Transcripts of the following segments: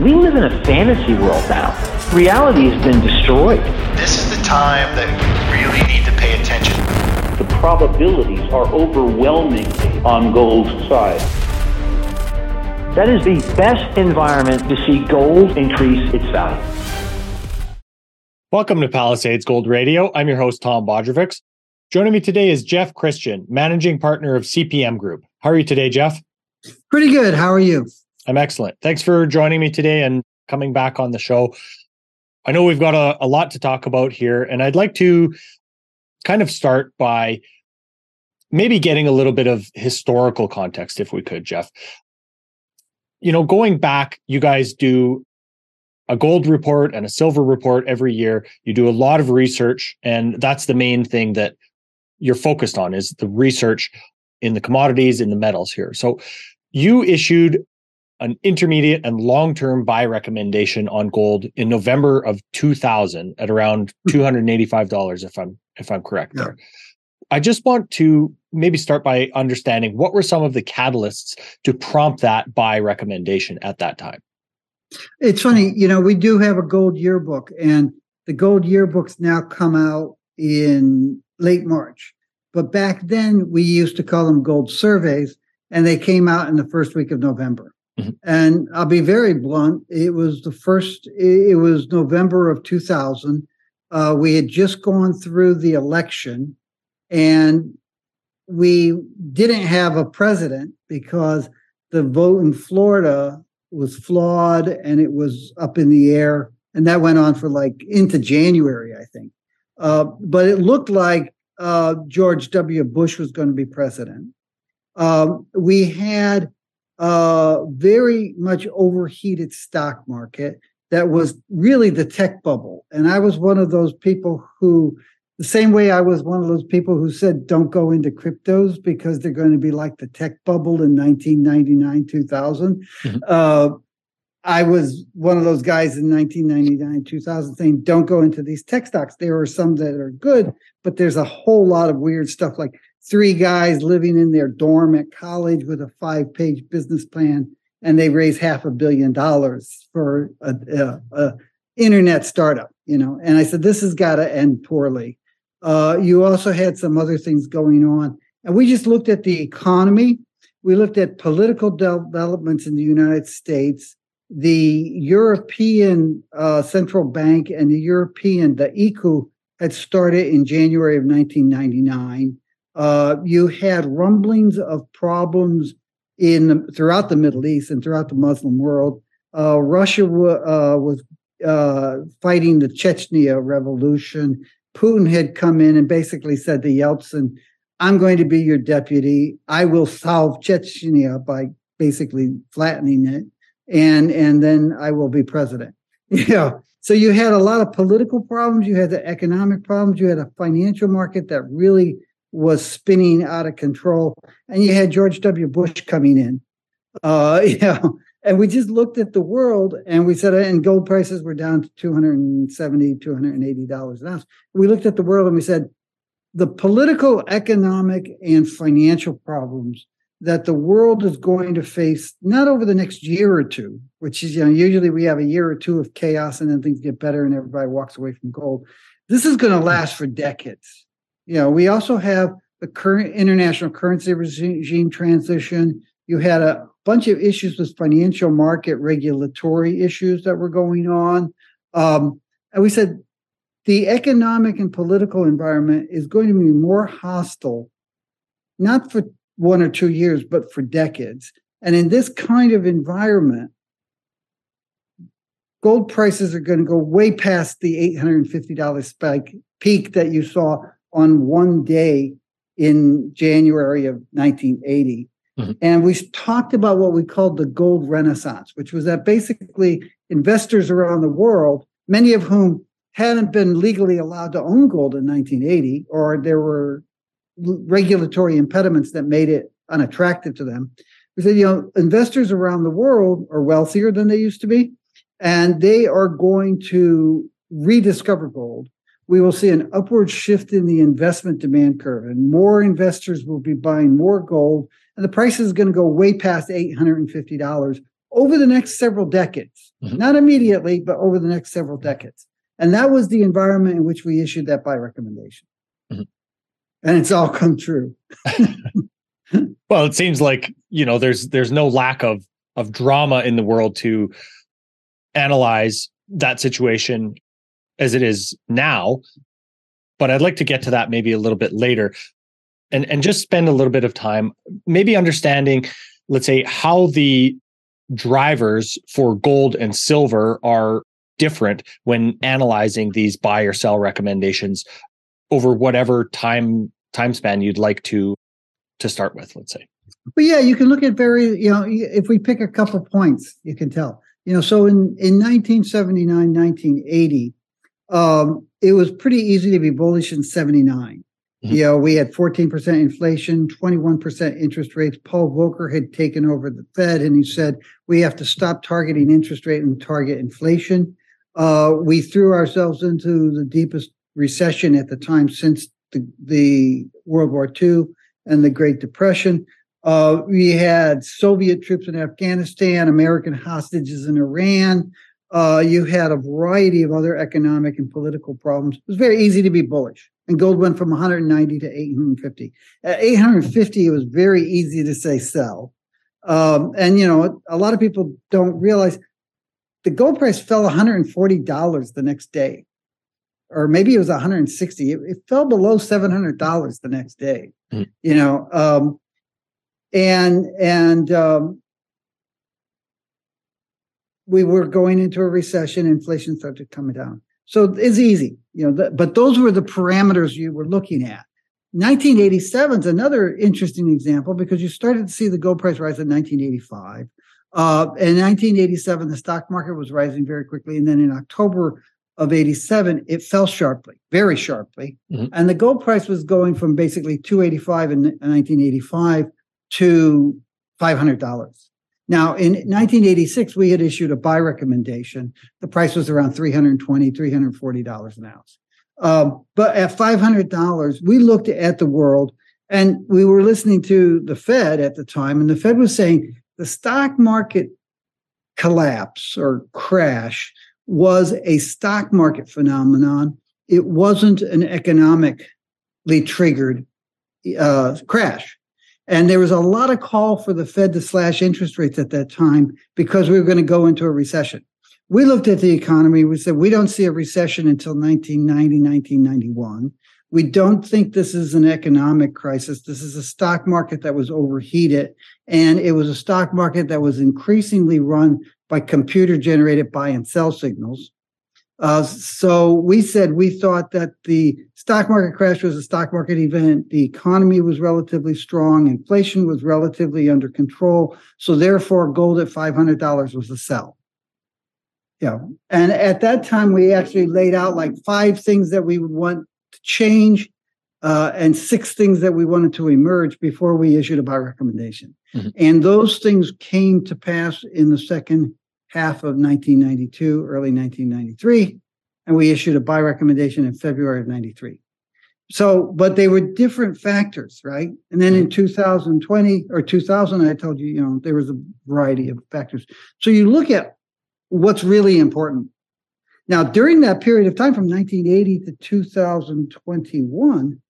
We live in a fantasy world now. Reality has been destroyed. This is the time that we really need to pay attention. The probabilities are overwhelming on gold's side. That is the best environment to see gold increase its value. Welcome to Palisades Gold Radio. I'm your host, Tom Bodrovics. Joining me today is Jeff Christian, managing partner of CPM Group. How are you today, Jeff? Pretty good. How are you? I'm excellent. Thanks for joining me today and coming back on the show. I know we've got a, a lot to talk about here, and I'd like to kind of start by maybe getting a little bit of historical context, if we could, Jeff. You know, going back, you guys do a gold report and a silver report every year. You do a lot of research, and that's the main thing that you're focused on is the research in the commodities in the metals here. So you issued an intermediate and long-term buy recommendation on gold in November of 2000 at around hmm. $285 if I'm if I'm correct yeah. there. I just want to maybe start by understanding what were some of the catalysts to prompt that buy recommendation at that time. It's funny, you know, we do have a gold yearbook, and the gold yearbooks now come out in late March. But back then, we used to call them gold surveys, and they came out in the first week of November. Mm-hmm. And I'll be very blunt. It was the first, it was November of 2000. Uh, we had just gone through the election, and we didn't have a president because the vote in Florida was flawed and it was up in the air. And that went on for like into January, I think. Uh, but it looked like uh, George W. Bush was going to be president. Um, we had a very much overheated stock market that was really the tech bubble. And I was one of those people who the same way I was one of those people who said, don't go into cryptos because they're going to be like the tech bubble in 1999, 2000. Mm-hmm. Uh, I was one of those guys in 1999, 2000 saying, don't go into these tech stocks. There are some that are good, but there's a whole lot of weird stuff like three guys living in their dorm at college with a five page business plan and they raise half a billion dollars for a, a, a internet startup, you know. And I said, this has got to end poorly. Uh, you also had some other things going on. And we just looked at the economy. We looked at political developments in the United States, the European uh, Central Bank and the European, the ECU, had started in January of 1999. Uh, you had rumblings of problems in throughout the Middle East and throughout the Muslim world. Uh, Russia w- uh, was uh, fighting the Chechnya revolution. Putin had come in and basically said to Yeltsin, I'm going to be your deputy. I will solve Chechnya by basically flattening it. And, and then I will be president. Know, so you had a lot of political problems. You had the economic problems. You had a financial market that really was spinning out of control. And you had George W. Bush coming in. Uh, you know, and we just looked at the world and we said, and gold prices were down to 270 $280 an ounce. We looked at the world and we said, the political, economic, and financial problems that the world is going to face, not over the next year or two, which is, you know, usually we have a year or two of chaos and then things get better and everybody walks away from gold. This is going to last for decades. You know, we also have the current international currency regime transition. You had a bunch of issues with financial market regulatory issues that were going on. Um, and we said the economic and political environment is going to be more hostile, not for one or two years, but for decades. And in this kind of environment, gold prices are going to go way past the $850 spike peak that you saw on one day in January of 1980. Mm-hmm. And we talked about what we called the gold renaissance, which was that basically investors around the world, many of whom hadn't been legally allowed to own gold in 1980, or there were regulatory impediments that made it unattractive to them. We said, you know, investors around the world are wealthier than they used to be, and they are going to rediscover gold we will see an upward shift in the investment demand curve, and more investors will be buying more gold, and the price is going to go way past $850 over the next several decades, Mhm. not immediately, but over the next several decades. And that was the environment in which we issued that buy recommendation. Mhm. And it's all come true. Well, it seems like you know there's there's no lack of of drama in the world to analyze that situation as it is now. But I'd like to get to that maybe a little bit later, and and just spend a little bit of time maybe understanding, let's say, how the drivers for gold and silver are different when analyzing these buy or sell recommendations over whatever time time span you'd like to to start with let's say But yeah, you can look at very, you know, if we pick a couple points, you can tell. You know, so in, in 1979, 1980, um, it was pretty easy to be bullish in 79. Mhm. You know, we had 14% inflation, 21% interest rates. Paul Volcker had taken over the Fed and he said, we have to stop targeting interest rate and target inflation. Uh, we threw ourselves into the deepest recession at the time since the, the World War II and the Great Depression. Uh, we had Soviet troops in Afghanistan, American hostages in Iran. Uh, you had a variety of other economic and political problems. It was very easy to be bullish. And gold went from 190 to 850. At 850, it was very easy to say sell. Um, and, you know, a lot of people don't realize the gold price fell $140 the next day. Or maybe it was 160. It, it fell below $700 the next day. Mm. You know, um, and and um, we were going into a recession. Inflation started coming down, so it's easy, you know. The, but those were the parameters you were looking at. 1987 is another interesting example because you started to see the gold price rise in 1985. Uh, in 1987, the stock market was rising very quickly, and then in October of 87, it fell sharply, very sharply, Mhm. and the gold price was going from basically 285 in 1985 to $500. Now, in 1986, we had issued a buy recommendation. The price was around $320, $340 an ounce. Um, but at $500, we looked at the world and we were listening to the Fed at the time, and the Fed was saying the stock market collapse or crash was a stock market phenomenon. It wasn't an economically triggered uh, crash. And there was a lot of call for the Fed to slash interest rates at that time because we were going to go into a recession. We looked at the economy. We said, we don't see a recession until 1990, 1991. We don't think this is an economic crisis. This is a stock market that was overheated. And it was a stock market that was increasingly run by computer generated buy and sell signals. Uh, so we said we thought that the stock market crash was a stock market event. The economy was relatively strong. Inflation was relatively under control. So therefore, gold at $500 was a sell. Yeah. And at that time, we actually laid out like five things that we would want to change uh, and six things that we wanted to emerge before we issued a buy recommendation. Mhm. And those things came to pass in the second half of 1992, early 1993. And we issued a buy recommendation in February of 93. So, but they were different factors, right? And then in mm. 2020 or 2000, I told you, you know, there was a variety of factors. So you look at what's really important. Now, during that period of time from 1980 to 2021,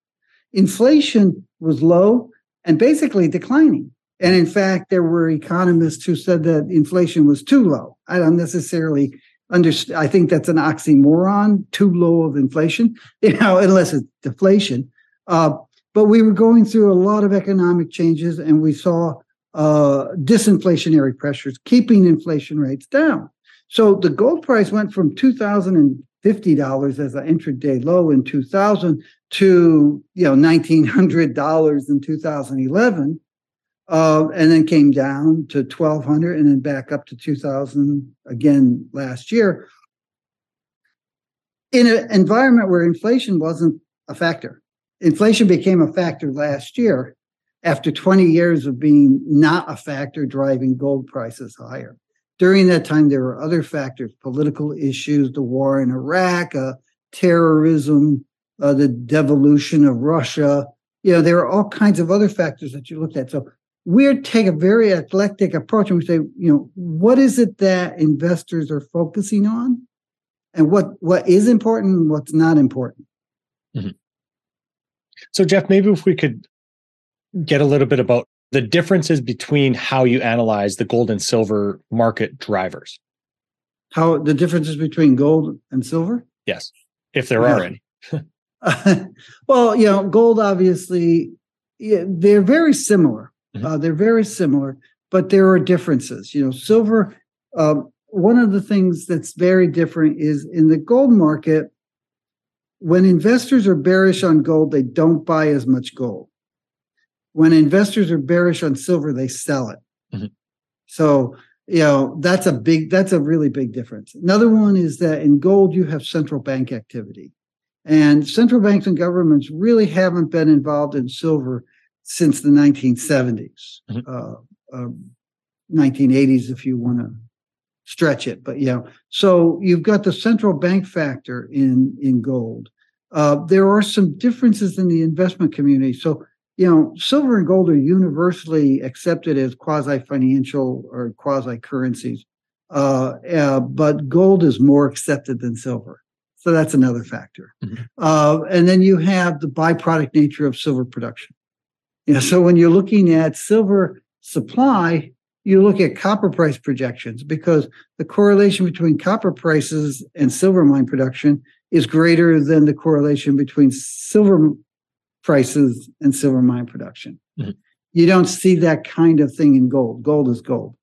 inflation was low and basically declining. And in fact, there were economists who said that inflation was too low. I don't necessarily understand. I think that's an oxymoron, too low of inflation, you know, unless it's deflation. Uh, but we were going through a lot of economic changes and we saw uh, disinflationary pressures, keeping inflation rates down. So the gold price went from $2,050 as an intraday low in 2000 to, you know, $1,900 in 2011. Uh, and then came down to 1200 and then back up to 2000 again last year. In an environment where inflation wasn't a factor. Inflation became a factor last year after 20 years of being not a factor driving gold prices higher. During that time there were other factors political issues the war in iraq uh, terrorism uh, the devolution of russia. You know there are all kinds of other factors that you looked at. So we take a very eclectic approach and we say, you know, what is it that investors are focusing on, and what what is important, and what's not important. Mm-hmm. So, Jeff, maybe if we could get a little bit about the differences between how you analyze the gold and silver market drivers. How the differences between gold and silver? Yes, if there yeah. are any. well, you know, gold obviously yeah, they're very similar. Mm-hmm. Uh, they're very similar, but there are differences. You know, silver. Um, one of the things that's very different is in the gold market. When investors are bearish on gold, they don't buy as much gold. When investors are bearish on silver, they sell it. Mm-hmm. So you know that's a big that's a really big difference another one is that in gold you have central bank activity and central banks and governments really haven't been involved in silver since the 1970s, mm-hmm. uh, uh, 1980s, if you want to stretch it. But yeah, so you've got the central bank factor in in gold. Uh, there are some differences in the investment community. So you know, silver and gold are universally accepted as quasi financial or quasi currencies, uh, uh, but gold is more accepted than silver. So that's another factor. Mm-hmm. Uh, and then you have the byproduct nature of silver production. You know, so when you're looking at silver supply, you look at copper price projections because the correlation between copper prices and silver mine production is greater than the correlation between silver prices and silver mine production. Mm-hmm. You don't see that kind of thing in gold. Gold is gold.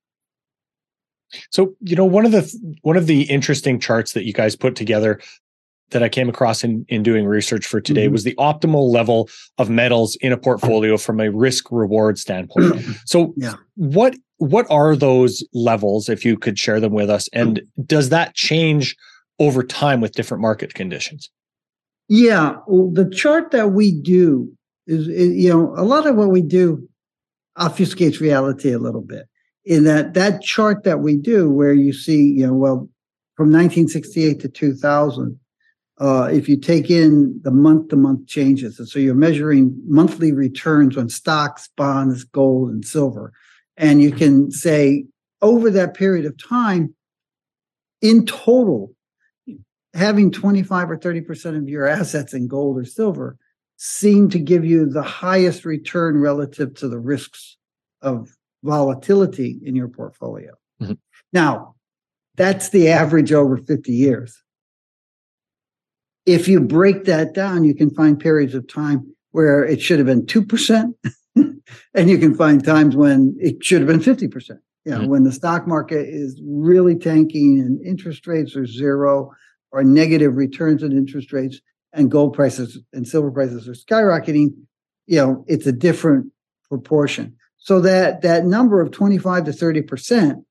So, you know, one of the one of the interesting charts that you guys put together that I came across in, in doing research for today mm-hmm. was the optimal level of metals in a portfolio from a risk reward standpoint. So yeah. what what are those levels if you could share them with us and does that change over time with different market conditions? Yeah, well, the chart that we do is, is you know a lot of what we do obfuscates reality a little bit in that that chart that we do where you see you know well from 1968 to 2000 uh, if you take in the month to month changes. And so you're measuring monthly returns on stocks, bonds, gold, and silver. And you can say over that period of time, in total, having 25 or 30% of your assets in gold or silver seem to give you the highest return relative to the risks of volatility in your portfolio. Mm-hmm. Now, that's the average over 50 years if you break that down, you can find periods of time where it should have been 2%, and you can find times when it should have been 50%. You know, mm-hmm. when the stock market is really tanking and interest rates are zero or negative returns on interest rates and gold prices and silver prices are skyrocketing, you know, it's a different proportion. So that that number of 25 to 30%,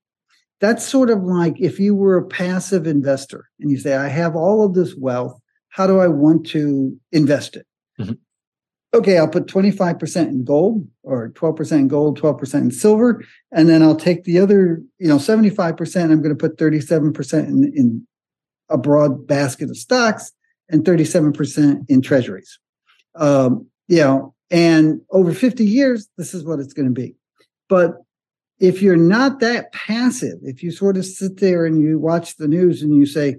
that's sort of like if you were a passive investor and you say, I have all of this wealth how do I want to invest it? Mm-hmm. Okay, I'll put 25% in gold or 12% in gold, 12% in silver. And then I'll take the other, you know, 75%. I'm going to put 37% in, in a broad basket of stocks and 37% in treasuries. Um, you know, and over 50 years, this is what it's going to be. But if you're not that passive, if you sort of sit there and you watch the news and you say,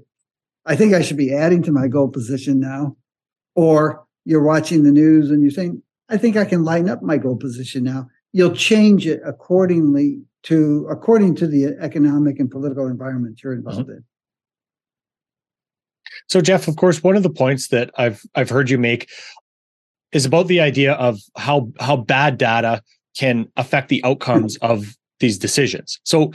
I think I should be adding to my gold position now. Or you're watching the news and you're saying, I think I can line up my gold position now. You'll change it accordingly to according to the economic and political environment you're involved mm-hmm. in. So Jeff, of course, one of the points that I've I've heard you make is about the idea of how how bad data can affect the outcomes of these decisions. So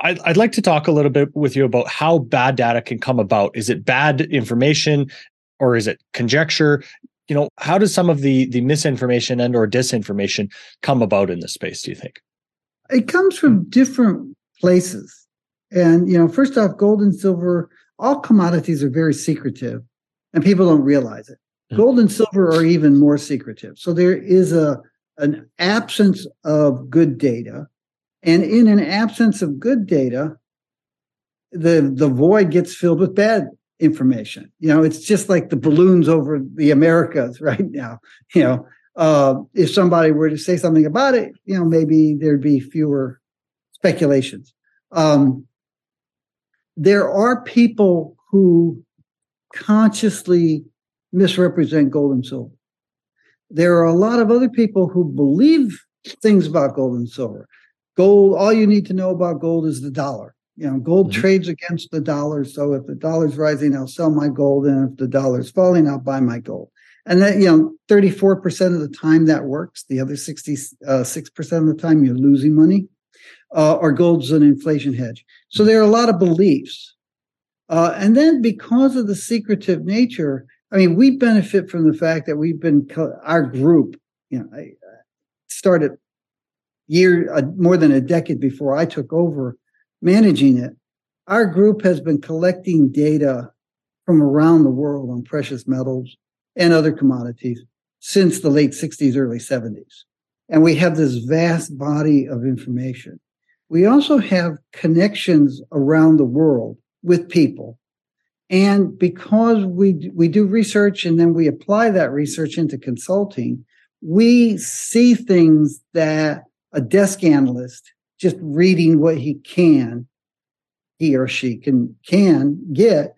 I'd, I'd like to talk a little bit with you about how bad data can come about. Is it bad information or is it conjecture? You know, how does some of the the misinformation and or disinformation come about in this space, do you think? It comes from different places. And, you know, first off, gold and silver, all commodities are very secretive and people don't realize it. Mm-hmm. Gold and silver are even more secretive. So there is a an absence of good data and in an absence of good data, the the void gets filled with bad information. You know, it's just like the balloons over the Americas right now. You know, uh, if somebody were to say something about it, you know, maybe there'd be fewer speculations. Um, there are people who consciously misrepresent gold and silver. There are a lot of other people who believe things about gold and silver. Gold, all you need to know about gold is the dollar. You know, gold mm-hmm. trades against the dollar. So if the dollar's rising, I'll sell my gold. And if the dollar's falling, I'll buy my gold. And that, you know, 34% of the time that works. The other 66% uh, of the time, you're losing money. Uh, or gold's an inflation hedge. So there are a lot of beliefs. Uh, and then because of the secretive nature, I mean, we benefit from the fact that we've been, our group, you know, I started year, uh, more than a decade before I took over managing it. Our group has been collecting data from around the world on precious metals and other commodities since the late 60s, early 70s. And we have this vast body of information. We also have connections around the world with people. And because we, we do research and then we apply that research into consulting, we see things that a desk analyst just reading what he can, he or she can can get,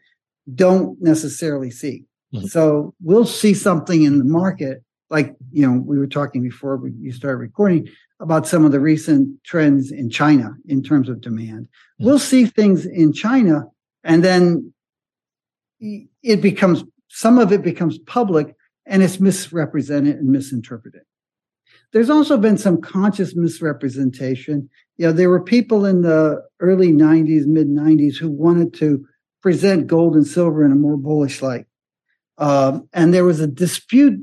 don't necessarily see. Mm-hmm. So we'll see something in the market, like you know, we were talking before we, you started recording about some of the recent trends in China in terms of demand. Mm-hmm. We'll see things in China, and then it becomes some of it becomes public and it's misrepresented and misinterpreted. There's also been some conscious misrepresentation. You know, there were people in the early 90s, mid 90s who wanted to present gold and silver in a more bullish light. Um, and there was a dispute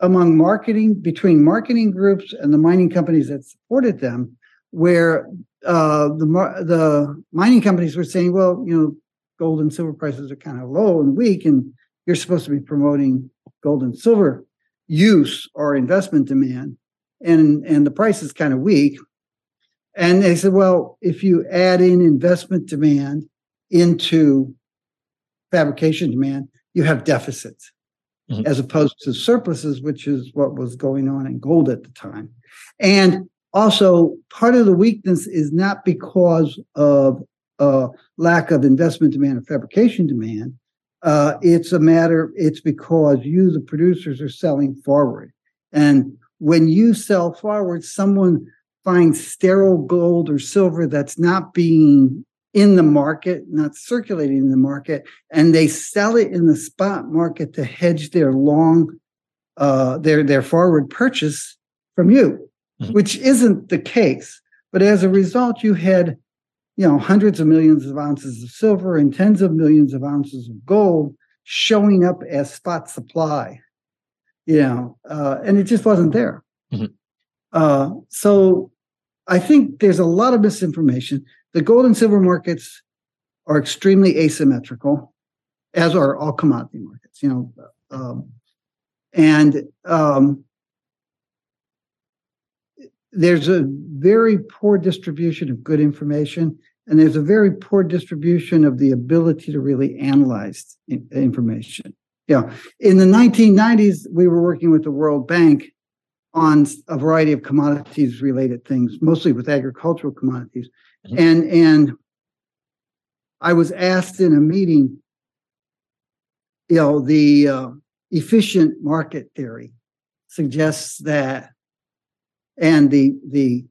among marketing between marketing groups and the mining companies that supported them, where uh, the the mining companies were saying, "Well, you know, gold and silver prices are kind of low and weak, and you're supposed to be promoting gold and silver use or investment demand, and and the price is kind of weak." And they said, "Well, if you add in investment demand into fabrication demand, you have deficits mm-hmm. as opposed to surpluses, which is what was going on in gold at the time. And also, part of the weakness is not because of uh, lack of investment demand or fabrication demand. Uh, it's a matter, it's because you, the producers, are selling forward. And when you sell forward, someone finds sterile gold or silver that's not being in the market, not circulating in the market, and they sell it in the spot market to hedge their long, uh, their their forward purchase from you, mm-hmm. which isn't the case. But as a result, you had, you know, hundreds of millions of ounces of silver and tens of millions of ounces of gold showing up as spot supply, you know, uh, and it just wasn't there. Mm-hmm. Uh, so I think there's a lot of misinformation the gold and silver markets are extremely asymmetrical, as are all commodity markets. You know, um, and um, there's a very poor distribution of good information, and there's a very poor distribution of the ability to really analyze information. Yeah, you know, in the 1990s, we were working with the World Bank on a variety of commodities related things, mostly with agricultural commodities. Mm-hmm. And and I was asked in a meeting, you know, the uh, efficient market theory suggests that, and the the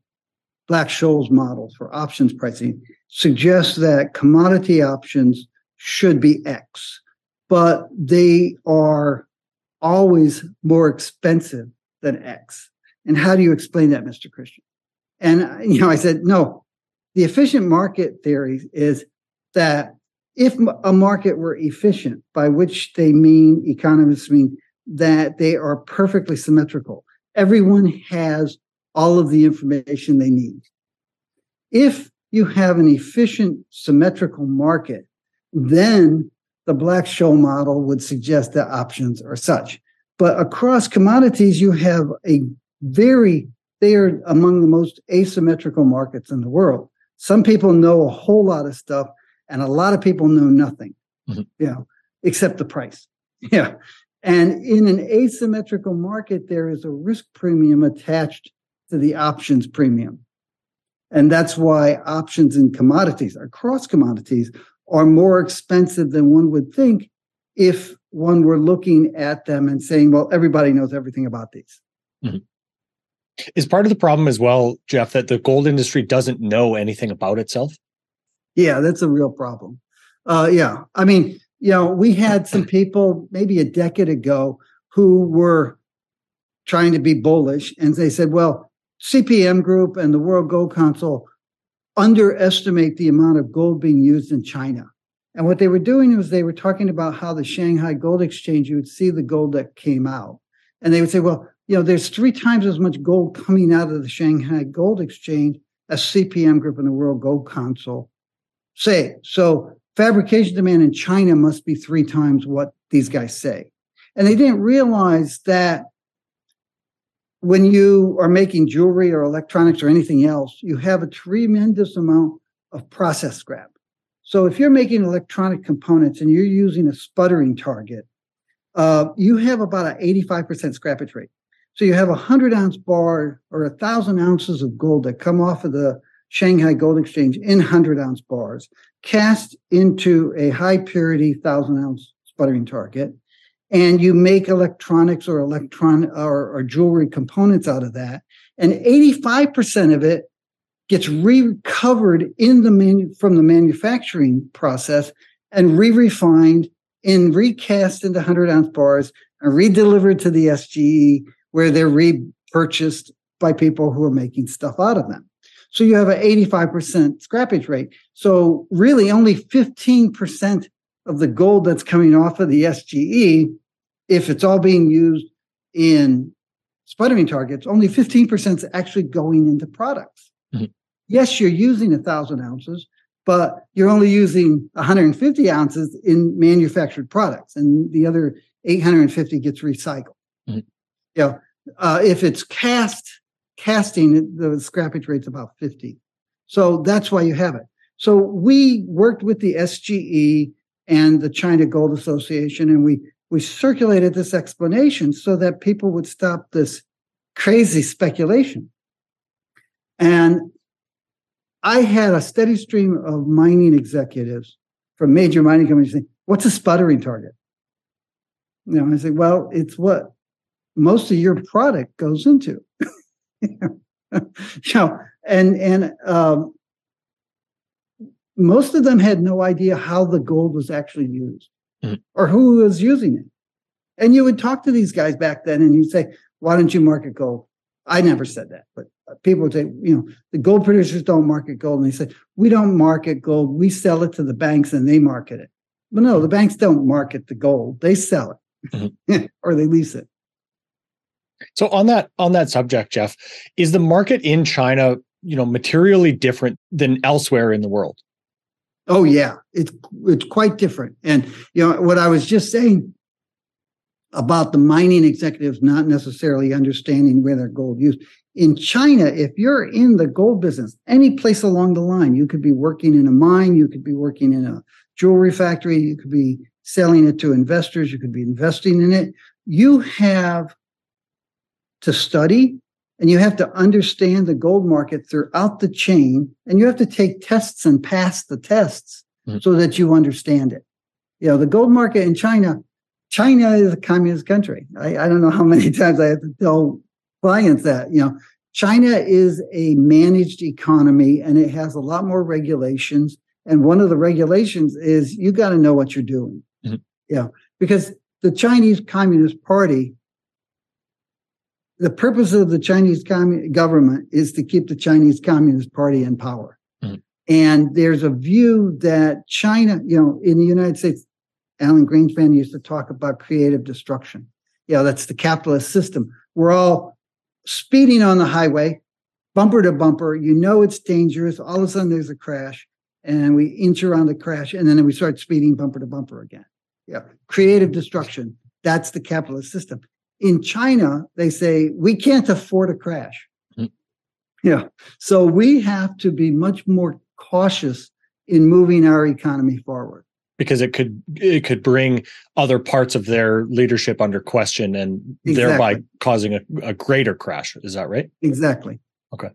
Black Scholes model for options pricing suggests that commodity options should be X, but they are always more expensive than X. And how do you explain that, Mr. Christian? And you know, I said, no, the efficient market theory is that if a market were efficient, by which they mean economists mean that they are perfectly symmetrical, everyone has all of the information they need. If you have an efficient symmetrical market, then the Black Scholes model would suggest that options are such. But across commodities, you have a very, they are among the most asymmetrical markets in the world. Some people know a whole lot of stuff, and a lot of people know nothing. Mm-hmm. You know, except the price. Yeah, And in an asymmetrical market, there is a risk premium attached to the options premium. And that's why options in commodities, across commodities, are more expensive than one would think if one were looking at them and saying, well, everybody knows everything about these. Mm-hmm. Is part of the problem as well, Jeff, that the gold industry doesn't know anything about itself? Yeah, that's a real problem. Uh, yeah. I mean, you know, we had some people maybe a decade ago who were trying to be bullish and they said, well, CPM Group and the World Gold Council underestimate the amount of gold being used in China. And what they were doing was they were talking about how the Shanghai Gold Exchange, you would see the gold that came out. And they would say, well, you know, there's three times as much gold coming out of the Shanghai Gold Exchange as CPM Group and the World Gold Council say. So fabrication demand in China must be three times what these guys say. And they didn't realize that when you are making jewelry or electronics or anything else, you have a tremendous amount of process scrap. So if you're making electronic components and you're using a sputtering target, uh, you have about an 85% scrappage rate. So you have a 100 ounce bar or a 1,000 ounces of gold that come off of the Shanghai Gold Exchange in 100 ounce bars, cast into a high purity 1,000 ounce sputtering target and you make electronics or electron or, or jewelry components out of that and 85% of it gets recovered in the manu- from the manufacturing process and re-refined and recast into 100 ounce bars and redelivered to the SGE where they're repurchased by people who are making stuff out of them. So you have an 85% scrappage rate. So really only 15% of the gold that's coming off of the SGE, if it's all being used in sputtering targets, only 15% is actually going into products. Mm-hmm. Yes, you're using a thousand ounces, but you're only using 150 ounces in manufactured products, and the other 850 gets recycled. Mm-hmm. You know, uh, if it's cast casting, the scrappage rate's about 50. So that's why you have it. So we worked with the SGE and the China Gold Association, and we we circulated this explanation so that people would stop this crazy speculation. And I had a steady stream of mining executives from major mining companies saying, What's a sputtering target? You know, I say, Well, it's what most of your product goes into. you know, and and um, most of them had no idea how the gold was actually used mm-hmm. or who was using it. And you would talk to these guys back then and you'd say, why don't you market gold? I never said that, but people would say, you know, the gold producers don't market gold. And they say, we don't market gold. We sell it to the banks and they market it. But no, the banks don't market the gold. They sell it mm-hmm. or they lease it. So on that on that subject, Jeff, is the market in China, you know, materially different than elsewhere in the world? Oh yeah, it's it's quite different. And you know what I was just saying about the mining executives not necessarily understanding where their gold used. In China, if you're in the gold business, any place along the line, you could be working in a mine, you could be working in a jewelry factory, you could be selling it to investors, you could be investing in it. You have to study and you have to understand the gold market throughout the chain and you have to take tests and pass the tests mm-hmm. so that you understand it you know the gold market in china china is a communist country I, I don't know how many times i have to tell clients that you know china is a managed economy and it has a lot more regulations and one of the regulations is you got to know what you're doing mm-hmm. yeah because the chinese communist party the purpose of the Chinese commun- government is to keep the Chinese Communist Party in power. Mm-hmm. And there's a view that China, you know, in the United States, Alan Greenspan used to talk about creative destruction. You know, that's the capitalist system. We're all speeding on the highway, bumper to bumper. You know it's dangerous. All of a sudden there's a crash, and we inch around the crash, and then we start speeding bumper to bumper again. Yeah, creative destruction. That's the capitalist system in China, they say we can't afford a crash. Mm-hmm. Yeah. So we have to be much more cautious in moving our economy forward. because it could it could bring other parts of their leadership under question and Exactly. thereby causing a, a greater crash. Is that right? Exactly. Okay.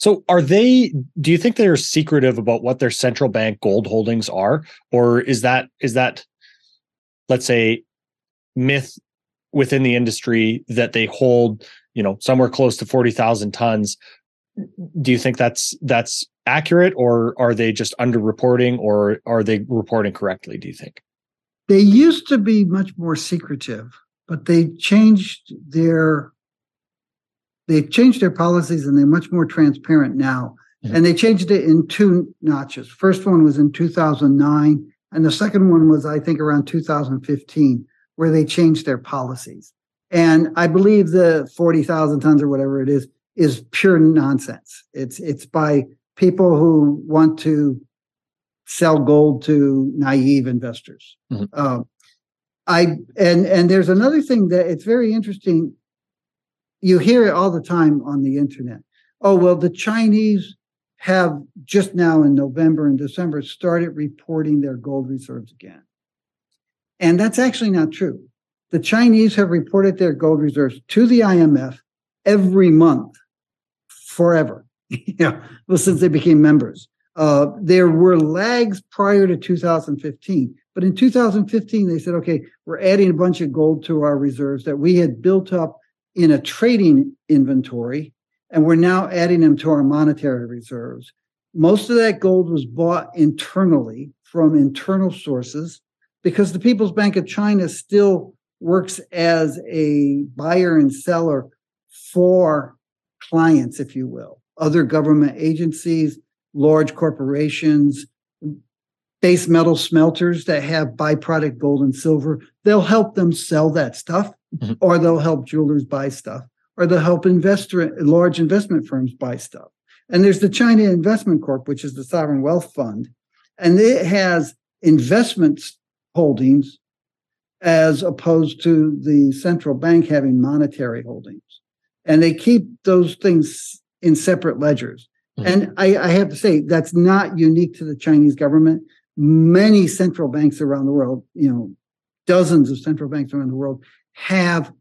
So are they do you think they're secretive about what their central bank gold holdings are or is that is that let's say myth within the industry that they hold, you know, somewhere close to 40,000 tons? Do you think that's that's accurate or are they just underreporting or are they reporting correctly, do you think? They used to be much more secretive, but they changed their they've changed their policies and they're much more transparent now. Mhm. And they changed it in two notches. First one was in 2009, and the second one was, I think, around 2015, where they changed their policies. And I believe the 40,000 tons or whatever it is is pure nonsense. It's it's by people who want to sell gold to naive investors. Mhm. Um, I and and there's another thing that it's very interesting. You hear it all the time on the internet. Oh well, the Chinese have just now in November and December started reporting their gold reserves again, and that's actually not true. The Chinese have reported their gold reserves to the IMF every month forever. yeah, well, since they became members. Uh, there were lags prior to 2015, but in 2015 they said, okay, we're adding a bunch of gold to our reserves that we had built up in a trading inventory, and we're now adding them to our monetary reserves. Most of that gold was bought internally from internal sources because the People's Bank of China still works as a buyer and seller for clients, if you will, other government agencies, large corporations, base metal smelters that have byproduct gold and silver. They'll help them sell that stuff, Mhm. or they'll help jewelers buy stuff, or they'll help investor large investment firms buy stuff. And there's the China Investment Corp, which is the sovereign wealth fund, and it has investments holdings as opposed to the central bank having monetary holdings. And they keep those things in separate ledgers. Mhm. And I, I have to say, that's not unique to the Chinese government. Many central banks around the world, you know, dozens of central banks around the world have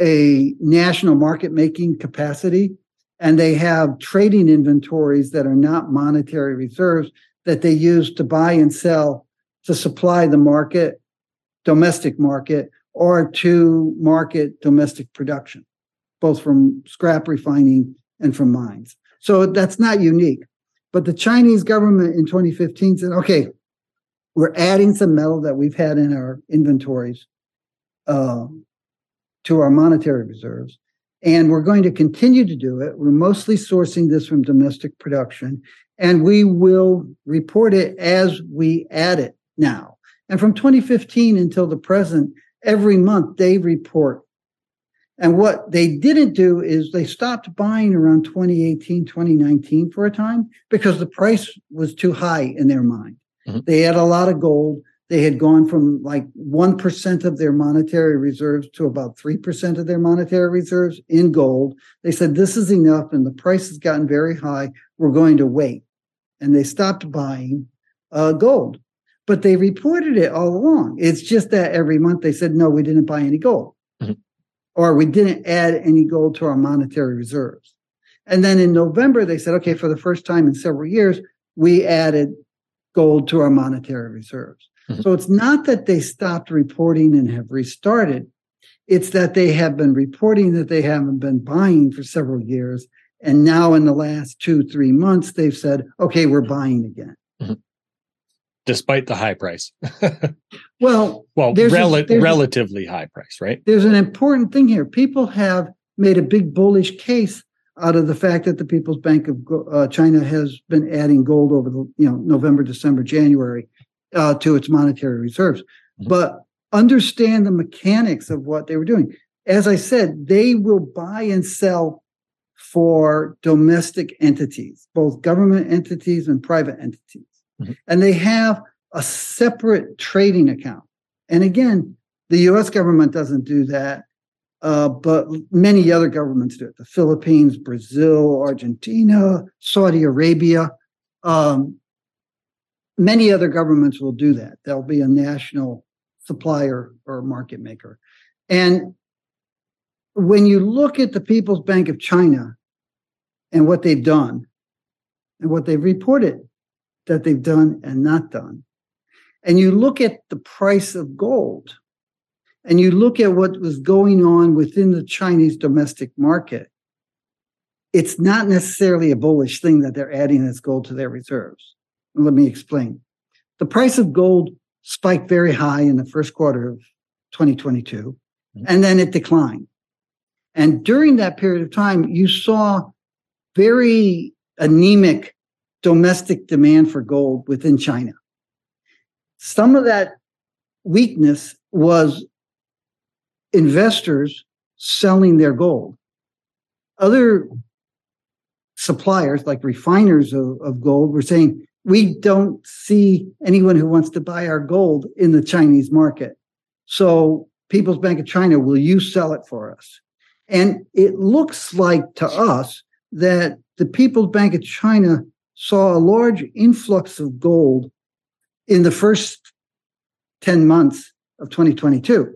a national market making capacity and they have trading inventories that are not monetary reserves that they use to buy and sell to supply the market, domestic market, or to market domestic production, both from scrap refining and from mines. So that's not unique. But the Chinese government in 2015 said, okay, we're adding some metal that we've had in our inventories uh, to our monetary reserves. And we're going to continue to do it. We're mostly sourcing this from domestic production, and we will report it as we add it now. And from 2015 until the present, every month they report. And what they didn't do is they stopped buying around 2018, 2019 for a time because the price was too high in their mind. Mhm. They had a lot of gold. They had gone from like 1% of their monetary reserves to about 3% of their monetary reserves in gold. They said, This is enough, and the price has gotten very high. We're going to wait. And they stopped buying uh, gold. But they reported it all along. It's just that every month they said, No, we didn't buy any gold. Mhm. Or we didn't add any gold to our monetary reserves. And then in November, they said, Okay, for the first time in several years, we added gold to our monetary reserves. Mhm. So it's not that they stopped reporting and have restarted. It's that they have been reporting that they haven't been buying for several years. And now in the last two, three months, they've said, okay, we're buying again. Despite the high price. Well, well, There's a- rel- there's a- relatively high price, right? there's an important thing here. People have made a big bullish case out of the fact that the People's Bank of uh, China has been adding gold over the you know November, December, January uh, to its monetary reserves. Mhm. But understand the mechanics of what they were doing. As I said, they will buy and sell for domestic entities, both government entities and private entities, Mhm. and they have a separate trading account. And again, the U.S. government doesn't do that. Uh, but many other governments do it. The Philippines, Brazil, Argentina, Saudi Arabia. Um, many other governments will do that. There'll be a national supplier or market maker. And when you look at the People's Bank of China and what they've done and what they've reported that they've done and not done, and you look at the price of gold and you look at what was going on within the Chinese domestic market, it's not necessarily a bullish thing that they're adding this gold to their reserves. Let me explain. The price of gold spiked very high in the first quarter of 2022, mm-hmm. and then it declined. And during that period of time, you saw very anemic domestic demand for gold within China. Some of that weakness was investors selling their gold. Other suppliers, like refiners of, of gold, were saying, we don't see anyone who wants to buy our gold in the Chinese market. So People's Bank of China, will you sell it for us? And it looks like to us that the People's Bank of China saw a large influx of gold in the first 10 months of 2022.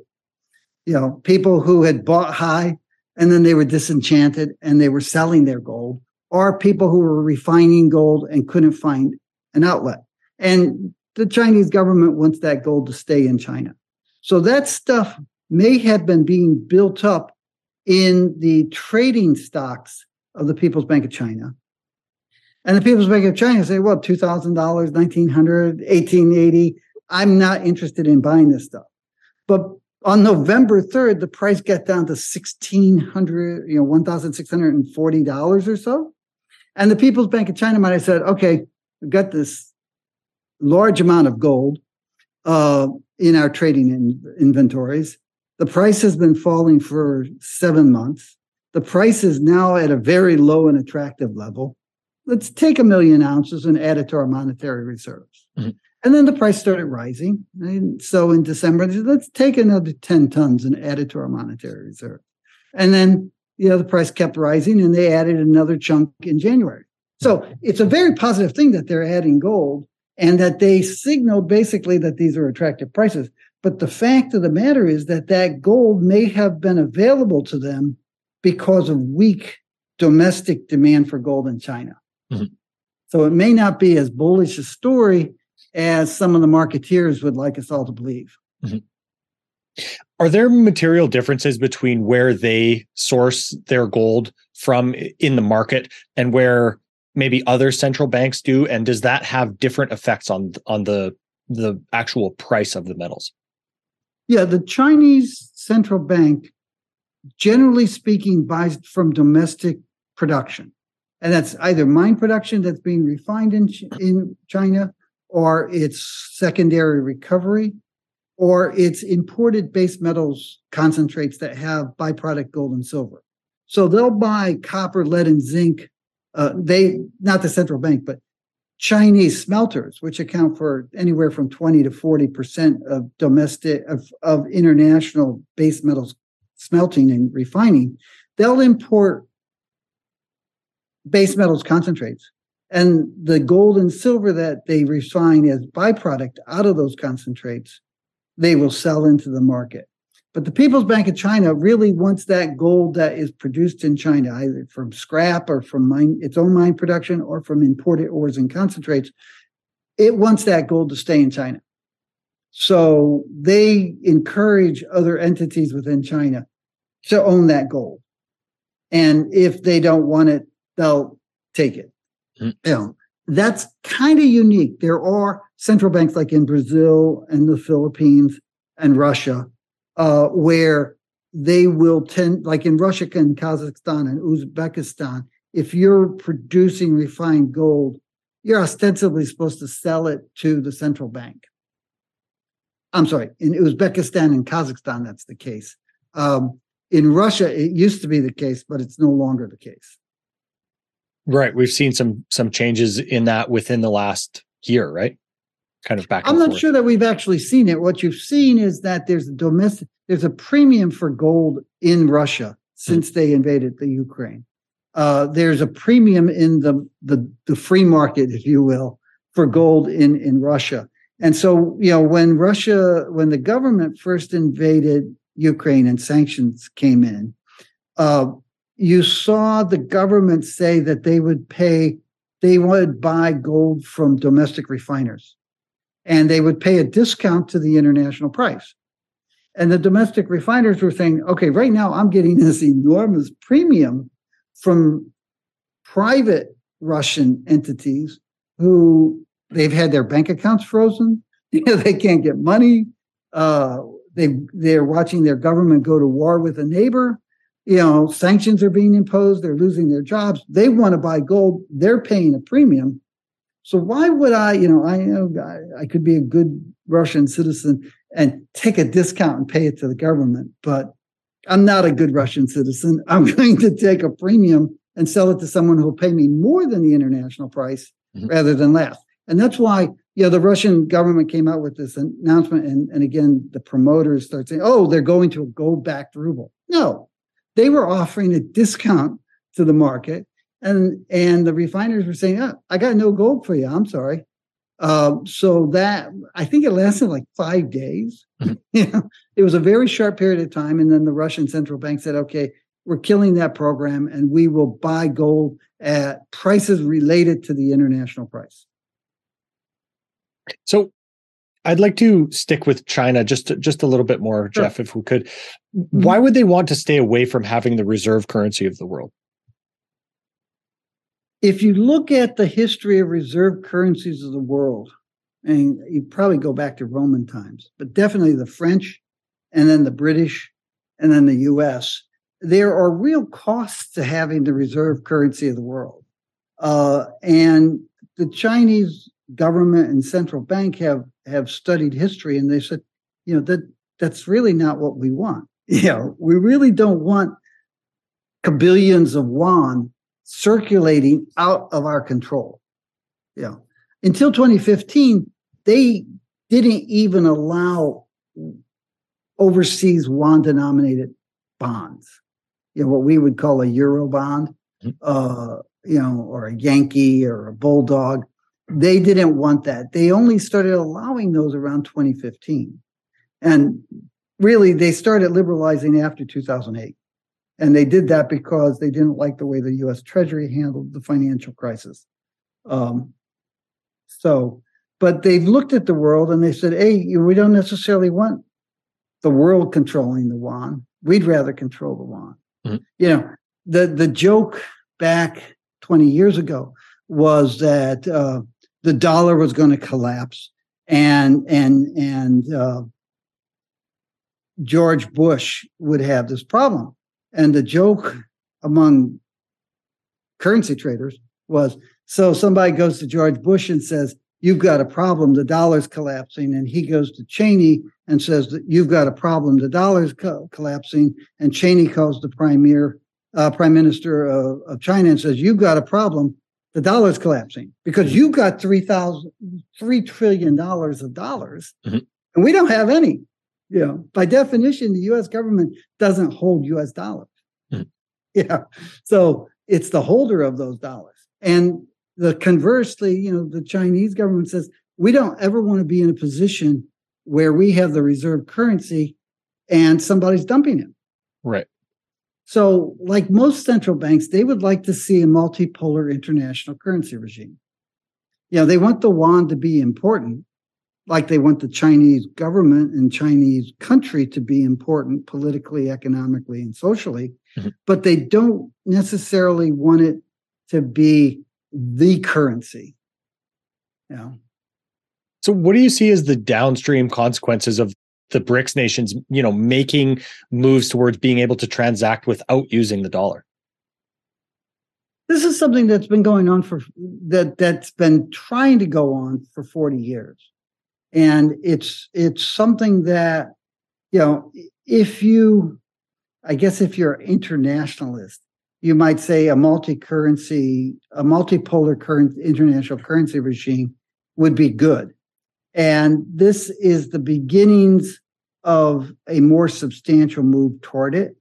You know, people who had bought high and then they were disenchanted and they were selling their gold, or people who were refining gold and couldn't find an outlet. And the Chinese government wants that gold to stay in China. So that stuff may have been being built up in the trading stocks of the People's Bank of China. And the People's Bank of China say, well, $2,000, 1900 1880 I'm not interested in buying this stuff. But on November 3rd, the price got down to 1600 you know, $1,640 or so. And the People's Bank of China might have said, okay, we've got this large amount of gold uh, in our trading in, inventories. The price has been falling for seven months. The price is now at a very low and attractive level. Let's take a million ounces and add it to our monetary reserves. Mm-hmm. And then the price started rising. And so in December, let's take another 10 tons and add it to our monetary reserve. And then, you know, the price kept rising and they added another chunk in January. So it's a very positive thing that they're adding gold and that they signaled basically that these are attractive prices. But the fact of the matter is that that gold may have been available to them because of weak domestic demand for gold in China. Mm-hmm. So it may not be as bullish a story as some of the marketeers would like us all to believe. Mm-hmm. Are there material differences between where they source their gold from in the market and where maybe other central banks do and does that have different effects on on the the actual price of the metals yeah the chinese central bank generally speaking buys from domestic production and that's either mine production that's being refined in in china or it's secondary recovery or it's imported base metals concentrates that have byproduct gold and silver. So they'll buy copper lead and zinc uh, they not the central bank, but Chinese smelters, which account for anywhere from 20 to 40 percent of domestic of, of international base metals smelting and refining, they'll import base metals concentrates. And the gold and silver that they refine as byproduct out of those concentrates, they will sell into the market. But the People's Bank of China really wants that gold that is produced in China, either from scrap or from mine, its own mine production or from imported ores and concentrates. It wants that gold to stay in China. So they encourage other entities within China to own that gold. And if they don't want it, they'll take it. Mm-hmm. You know, that's kind of unique. There are central banks like in Brazil and the Philippines and Russia uh, where they will tend, like in Russia and Kazakhstan and Uzbekistan, if you're producing refined gold, you're ostensibly supposed to sell it to the central bank. I'm sorry, in Uzbekistan and Kazakhstan, that's the case. Um, in Russia, it used to be the case, but it's no longer the case. Right. We've seen some some changes in that within the last year, right? kind of back. I'm not forth. sure that we've actually seen it. What you've seen is that there's a domestic, there's a premium for gold in Russia since mm-hmm. they invaded the Ukraine. Uh, there's a premium in the, the the free market, if you will, for gold in, in Russia. And so, you know, when Russia, when the government first invaded Ukraine and sanctions came in, uh, you saw the government say that they would pay, they would buy gold from domestic refiners and they would pay a discount to the international price. And the domestic refiners were saying, okay, right now I'm getting this enormous premium from private Russian entities who they've had their bank accounts frozen. They can't get money. Uh, they they're watching their government go to war with a neighbor. You know, sanctions are being imposed. They're losing their jobs. They want to buy gold. They're paying a premium. So why would I? You know, I know I could be a good Russian citizen and take a discount and pay it to the government, but I'm not a good Russian citizen. I'm going to take a premium and sell it to someone who'll pay me more than the international price mm-hmm. rather than less. And that's why, you know, the Russian government came out with this announcement. And, and again, the promoters start saying, oh, they're going to a gold backed ruble. No, they were offering a discount to the market. And, and the refiners were saying, oh, I got no gold for you. I'm sorry. Um, so that I think it lasted like five days. Mm-hmm. it was a very short period of time, and then the Russian central bank said, "Okay, we're killing that program, and we will buy gold at prices related to the international price." So, I'd like to stick with China just just a little bit more, sure. Jeff, if we could. Mm-hmm. Why would they want to stay away from having the reserve currency of the world? if you look at the history of reserve currencies of the world, and you probably go back to Roman times, but definitely the French and then the British and then the US, there are real costs to having the reserve currency of the world. Uh, and the Chinese government and central bank have have studied history and they said, you know, that that's really not what we want. You know, we really don't want kabillions of yuan circulating out of our control. Yeah. Until 2015, they didn't even allow overseas yuan denominated bonds. You know, what we would call a euro bond, mm-hmm. uh, you know, or a Yankee or a Bulldog. They didn't want that. They only started allowing those around 2015. And really, they started liberalizing after 2008. And they did that because they didn't like the way the US Treasury handled the financial crisis. Um, so, but they've looked at the world and they said, hey, we don't necessarily want the world controlling the yuan. We'd rather control the yuan. Mm-hmm. You know, the, the joke back 20 years ago was that uh, the dollar was going to collapse and and and uh, George Bush would have this problem. And the joke among currency traders was so somebody goes to George Bush and says, You've got a problem, the dollar's collapsing. And he goes to Cheney and says you've got a problem, the dollar's co- collapsing. And Cheney calls the premier, uh, prime minister of, of, China and says, You've got a problem, the dollar's collapsing because you've got $3, $3 trillion of dollars mm-hmm. and we don't have any you know, by definition, the U.S. government doesn't hold U.S. dollars. Mm. Yeah, so it's the holder of those dollars. And the conversely, you know, the Chinese government says we don't ever want to be in a position where we have the reserve currency and somebody's dumping it. Right. So, like most central banks, they would like to see a multipolar international currency regime. You know, they want the yuan to be important, like they want the Chinese government and Chinese country to be important politically, economically, and socially, mm-hmm. but they don't necessarily want it to be the currency. You know? So what do you see as the downstream consequences of the BRICS nations, you know, making moves towards being able to transact without using the dollar? This is something that's been going on for that that's been trying to go on for 40 years and it's it's something that you know if you i guess if you're internationalist you might say a multi-currency a multipolar current international currency regime would be good and this is the beginnings of a more substantial move toward it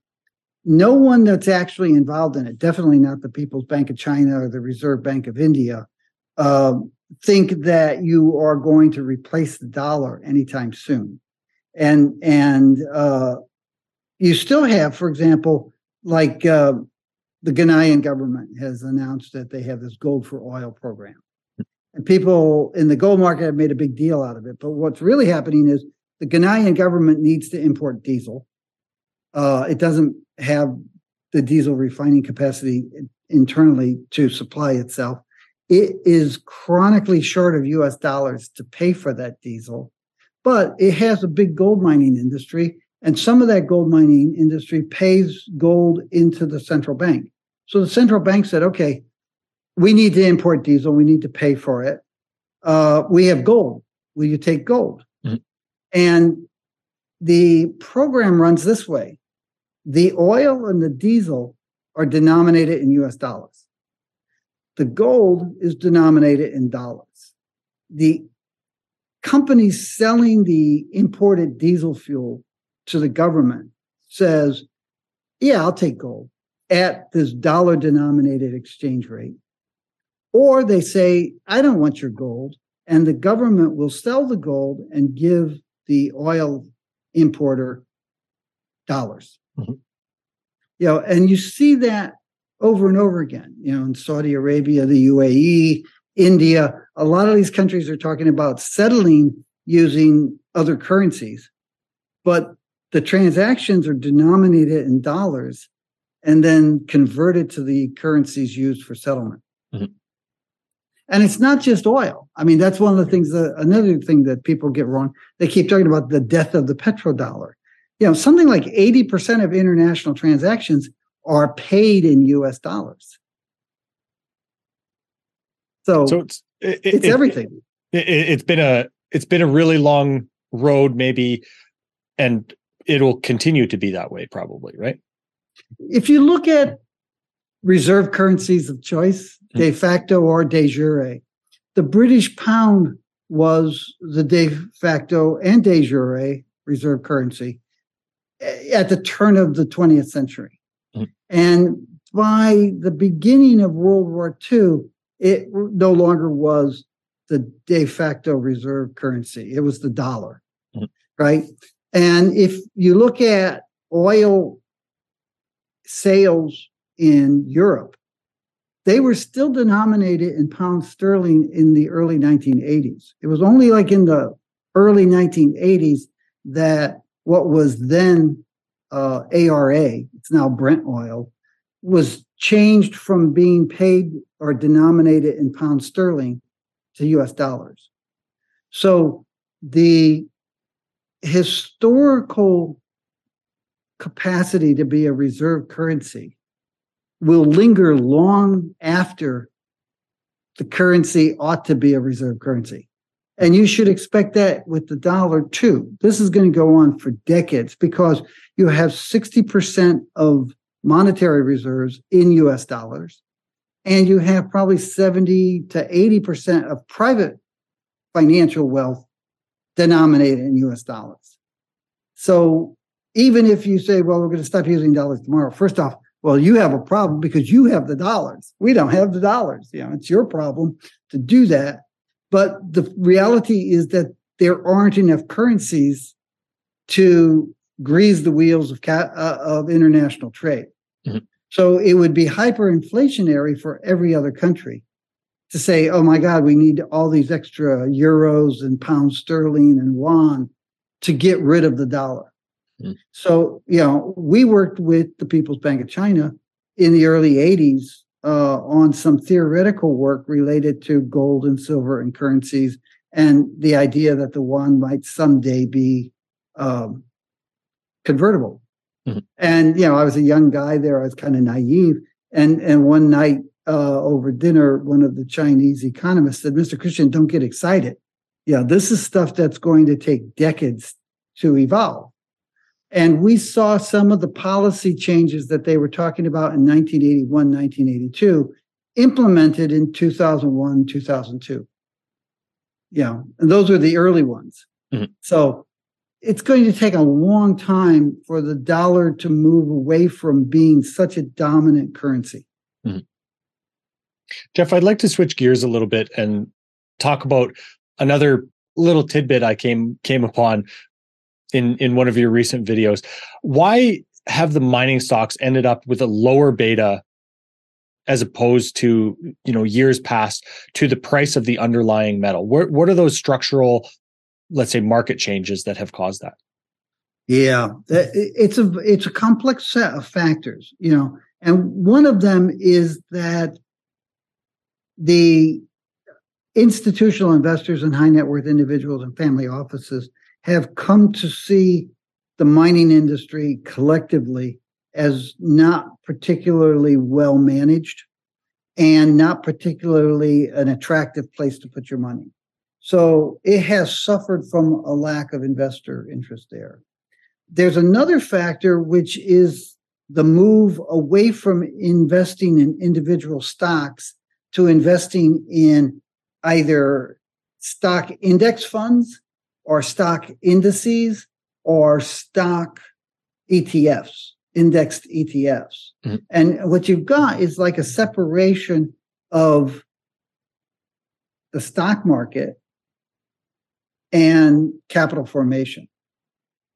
no one that's actually involved in it definitely not the people's bank of china or the reserve bank of india uh, think that you are going to replace the dollar anytime soon. And and uh, you still have, for example, like uh, the Ghanaian government has announced that they have this gold for oil program. And people in the gold market have made a big deal out of it. But what's really happening is the Ghanaian government needs to import diesel. Uh, it doesn't have the diesel refining capacity internally to supply itself. It is chronically short of US dollars to pay for that diesel, but it has a big gold mining industry. And some of that gold mining industry pays gold into the central bank. So the central bank said, okay, we need to import diesel. We need to pay for it. Uh, we have gold. Will you take gold? And the program runs this way the oil and the diesel are denominated in US dollars. The gold is denominated in dollars. The company selling the imported diesel fuel to the government says, yeah, I'll take gold at this dollar denominated exchange rate. Or they say, I don't want your gold. And the government will sell the gold and give the oil importer dollars. Mm-hmm. You know, and you see that over and over again, you know, in Saudi Arabia, the UAE, India, a lot of these countries are talking about settling using other currencies, but the transactions are denominated in dollars and then converted to the currencies used for settlement. Mm-hmm. And it's not just oil. I mean, that's one of the things that another thing that people get wrong. They keep talking about the death of the petrodollar. You know, something like 80% of international transactions are paid in US dollars. So, so it's it, it's it, everything. It, it's been a it's been a really long road, maybe, and it'll continue to be that way, probably, right? If you look at reserve currencies of choice. De facto or de jure, the British pound was the de facto and de jure reserve currency at the turn of the 20th century. Mm-hmm. And by the beginning of World War II, it no longer was the de facto reserve currency. It was the dollar, mm-hmm. right? And if you look at oil sales in Europe, they were still denominated in pound sterling in the early 1980s. It was only like in the early 1980s that what was then uh, ARA, it's now Brent oil, was changed from being paid or denominated in pound sterling to US dollars. So the historical capacity to be a reserve currency will linger long after the currency ought to be a reserve currency. And you should expect that with the dollar too. This is going to go on for decades because you have 60% of monetary reserves in US dollars, and you have probably 70 to 80% of private financial wealth denominated in US dollars. So even if you say, well, we're going to stop using dollars tomorrow, first off, well, you have a problem because you have the dollars. We don't have the dollars. You know, it's your problem to do that. But the reality is that there aren't enough currencies to grease the wheels of ca- uh, of international trade. Mm-hmm. So it would be hyperinflationary for every other country to say, "Oh my God, we need all these extra euros and pounds sterling and yuan to get rid of the dollar." Mm. So, you know, we worked with the People's Bank of China in the early 80s uh, on some theoretical work related to gold and silver and currencies and the idea that the yuan might someday be um, convertible. Mm-hmm. And, you know, I was a young guy there. I was kind of naive. And, and one night uh, over dinner, one of the Chinese economists said, Mr. Christian, don't get excited. Yeah, this is stuff that's going to take decades to evolve. And we saw some of the policy changes that they were talking about in 1981, 1982 implemented in 2001, 2002. Yeah, and those were the early ones. Mm-hmm. So it's going to take a long time for the dollar to move away from being such a dominant currency. Mm-hmm. Jeff, I'd like to switch gears a little bit and talk about another little tidbit I came came upon in in one of your recent videos. Why have the mining stocks ended up with a lower beta as opposed to you know years past to the price of the underlying metal? What what are those structural, let's say, market changes that have caused that? Yeah, it's a it's a complex set of factors, you know, and one of them is that the institutional investors and high net worth individuals and family offices have come to see the mining industry collectively as not particularly well managed and not particularly an attractive place to put your money. So it has suffered from a lack of investor interest there. There's another factor, which is the move away from investing in individual stocks to investing in either stock index funds or stock indices or stock ETFs, indexed ETFs. Mm-hmm. And what you've got is like a separation of the stock market and capital formation.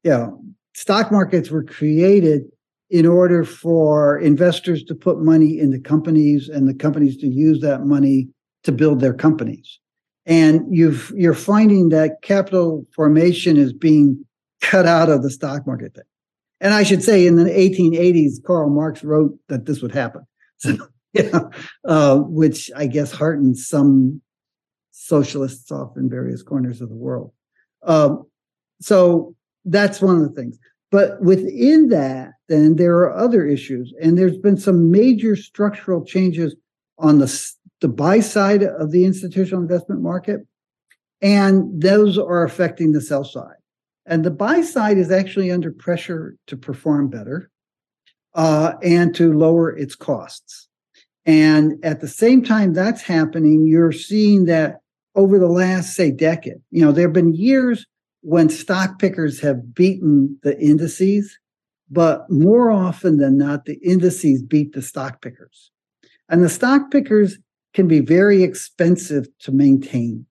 You know, stock markets were created in order for investors to put money into companies and the companies to use that money to build their companies. And you've, you're finding that capital formation is being cut out of the stock market thing. And I should say, in the 1880s, Karl Marx wrote that this would happen. So, yeah, uh, which I guess heartened some socialists off in various corners of the world. Um, so that's one of the things. But within that, then there are other issues, and there's been some major structural changes on the the buy side of the institutional investment market, and those are affecting the sell side. And the buy side is actually under pressure to perform better uh, and to lower its costs. And at the same time that's happening, you're seeing that over the last, say, decade, you know, there have been years when stock pickers have beaten the indices, but more often than not, the indices beat the stock pickers. And the stock pickers can be very expensive to maintain.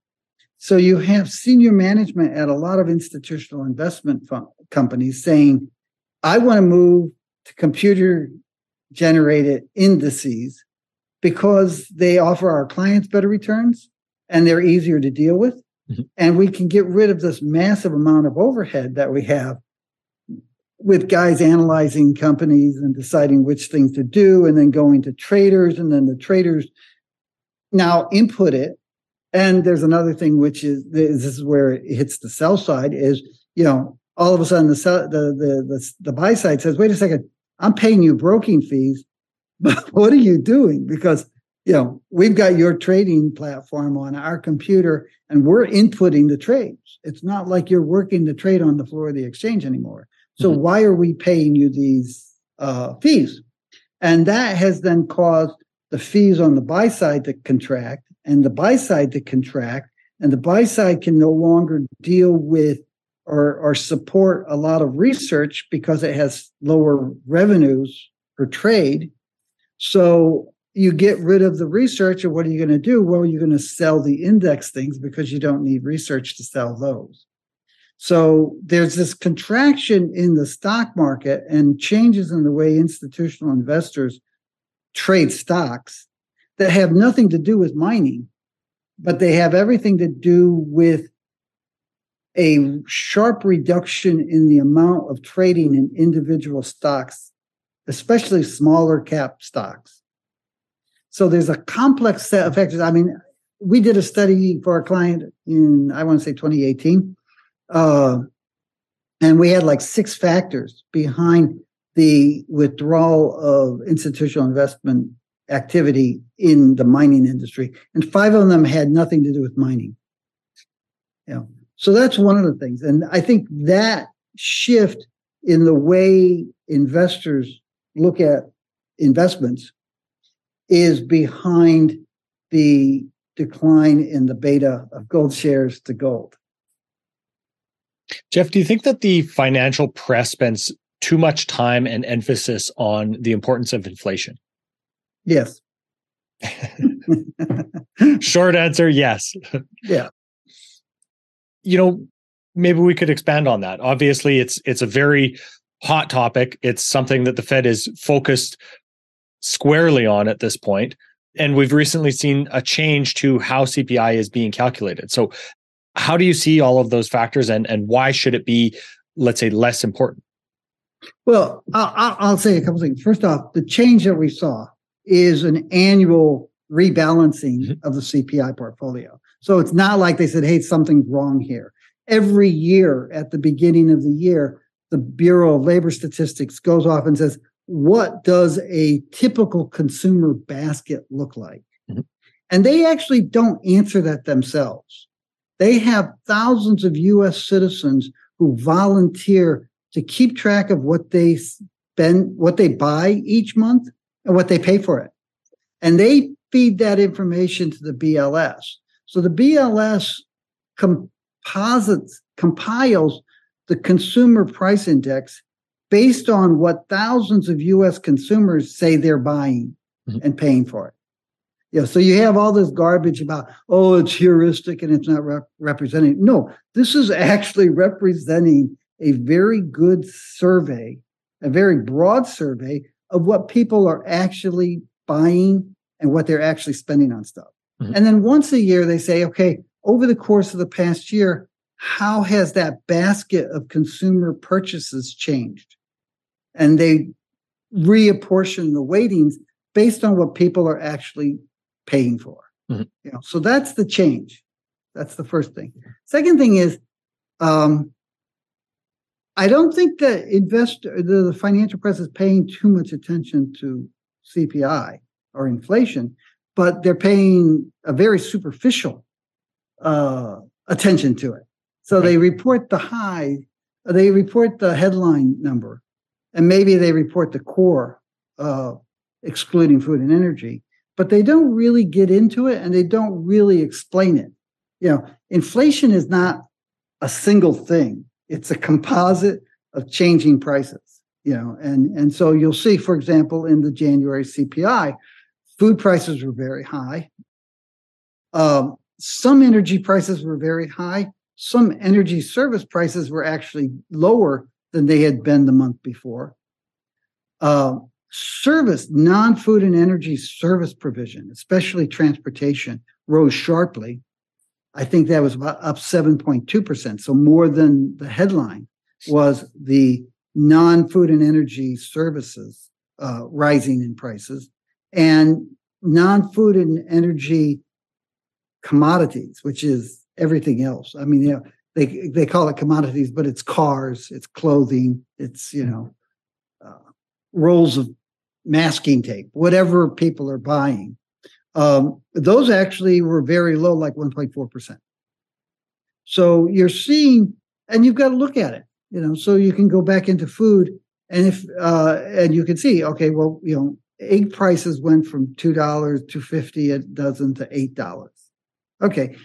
So you have senior management at a lot of institutional investment fund companies saying, I want to move to computer generated indices because they offer our clients better returns and they're easier to deal with. Mm-hmm. And we can get rid of this massive amount of overhead that we have with guys analyzing companies and deciding which things to do and then going to traders and then the traders now input it. And there's another thing which is this is where it hits the sell side is you know all of a sudden the sell, the, the the the buy side says wait a second i'm paying you broking fees. But what are you doing? Because you know we've got your trading platform on our computer and we're inputting the trades. It's not like you're working the trade on the floor of the exchange anymore. So mm-hmm. why are we paying you these uh, fees? And that has then caused the fees on the buy side to contract and the buy side to contract, and the buy side can no longer deal with or, or support a lot of research because it has lower revenues per trade. So you get rid of the research, and what are you going to do? Well, you're going to sell the index things because you don't need research to sell those. So there's this contraction in the stock market and changes in the way institutional investors trade stocks that have nothing to do with mining, but they have everything to do with a sharp reduction in the amount of trading in individual stocks, especially smaller cap stocks. So there's a complex set of factors. I mean, we did a study for a client in, I want to say 2018. Uh, and we had like six factors behind the withdrawal of institutional investment activity in the mining industry, and five of them had nothing to do with mining. Yeah, so that's one of the things, and I think that shift in the way investors look at investments is behind the decline in the beta of gold shares to gold. Jeff, do you think that the financial press spends too much time and emphasis on the importance of inflation? Yes. Short answer, yes. Yeah. You know, maybe we could expand on that. Obviously, it's it's a very hot topic. It's something that the Fed is focused squarely on at this point. And we've recently seen a change to how CPI is being calculated. So how do you see all of those factors and, and why should it be, let's say, less important? Well, I'll, I'll say a couple things. First off, the change that we saw is an annual rebalancing mm-hmm. of the CPI portfolio. So it's not like they said, hey, something's wrong here. Every year at the beginning of the year, the Bureau of Labor Statistics goes off and says, what does a typical consumer basket look like? Mm-hmm. And they actually don't answer that themselves. They have thousands of US citizens who volunteer to keep track of what they spend, what they buy each month and what they pay for it. And they feed that information to the BLS. So the BLS composites, compiles the consumer price index based on what thousands of US consumers say they're buying mm-hmm. and paying for it. Yeah, so you have all this garbage about, oh, it's heuristic and it's not rep- representing. No, this is actually representing a very good survey, a very broad survey of what people are actually buying and what they're actually spending on stuff. Mm-hmm. And then once a year, they say, okay, over the course of the past year, how has that basket of consumer purchases changed? And they reapportion the weightings based on what people are actually paying for. Mm-hmm. You know, so that's the change. That's the first thing. Second thing is, um, I don't think that investor, the, the financial press is paying too much attention to CPI or inflation, but they're paying a very superficial uh, attention to it. So they report the high, they report the headline number, and maybe they report the core, uh, excluding food and energy, but they don't really get into it and they don't really explain it. You know, inflation is not a single thing; it's a composite of changing prices. You know, and and so you'll see, for example, in the January CPI, food prices were very high. Um, some energy prices were very high, some energy service prices were actually lower than they had been the month before. Uh, service, non food and energy service provision, especially transportation, rose sharply. I think that was about up 7.2%. So more than the headline was the non food and energy services uh, rising in prices and non food and energy commodities, which is everything else. I mean, you know, they they call it commodities, but it's cars, it's clothing, it's you know, uh, rolls of masking tape, whatever people are buying. Um, those actually were very low, like 1.4 percent. So you're seeing, and you've got to look at it, you know. So you can go back into food, and if uh, and you can see, okay, well, you know, egg prices went from two dollars to fifty a dozen to eight dollars. Okay,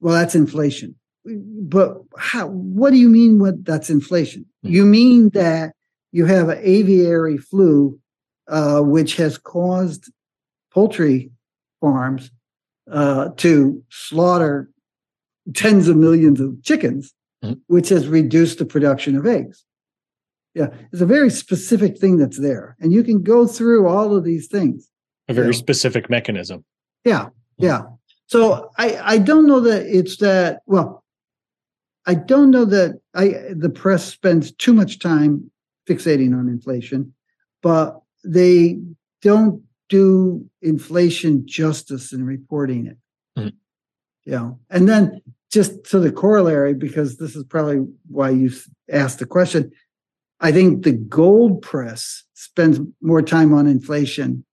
well, that's inflation. But how, what do you mean what that's inflation? Hmm. You mean that you have an aviary flu, uh, which has caused poultry farms uh, to slaughter tens of millions of chickens, mm-hmm. which has reduced the production of eggs. Yeah, it's a very specific thing that's there. And you can go through all of these things. A very you know. specific mechanism. Yeah, yeah. So I, I don't know that it's that well, I don't know that I the press spends too much time fixating on inflation, but they don't do inflation justice in reporting it. Mm-hmm. You know, and then just to the corollary, because this is probably why you asked the question. I think the gold press spends more time on inflation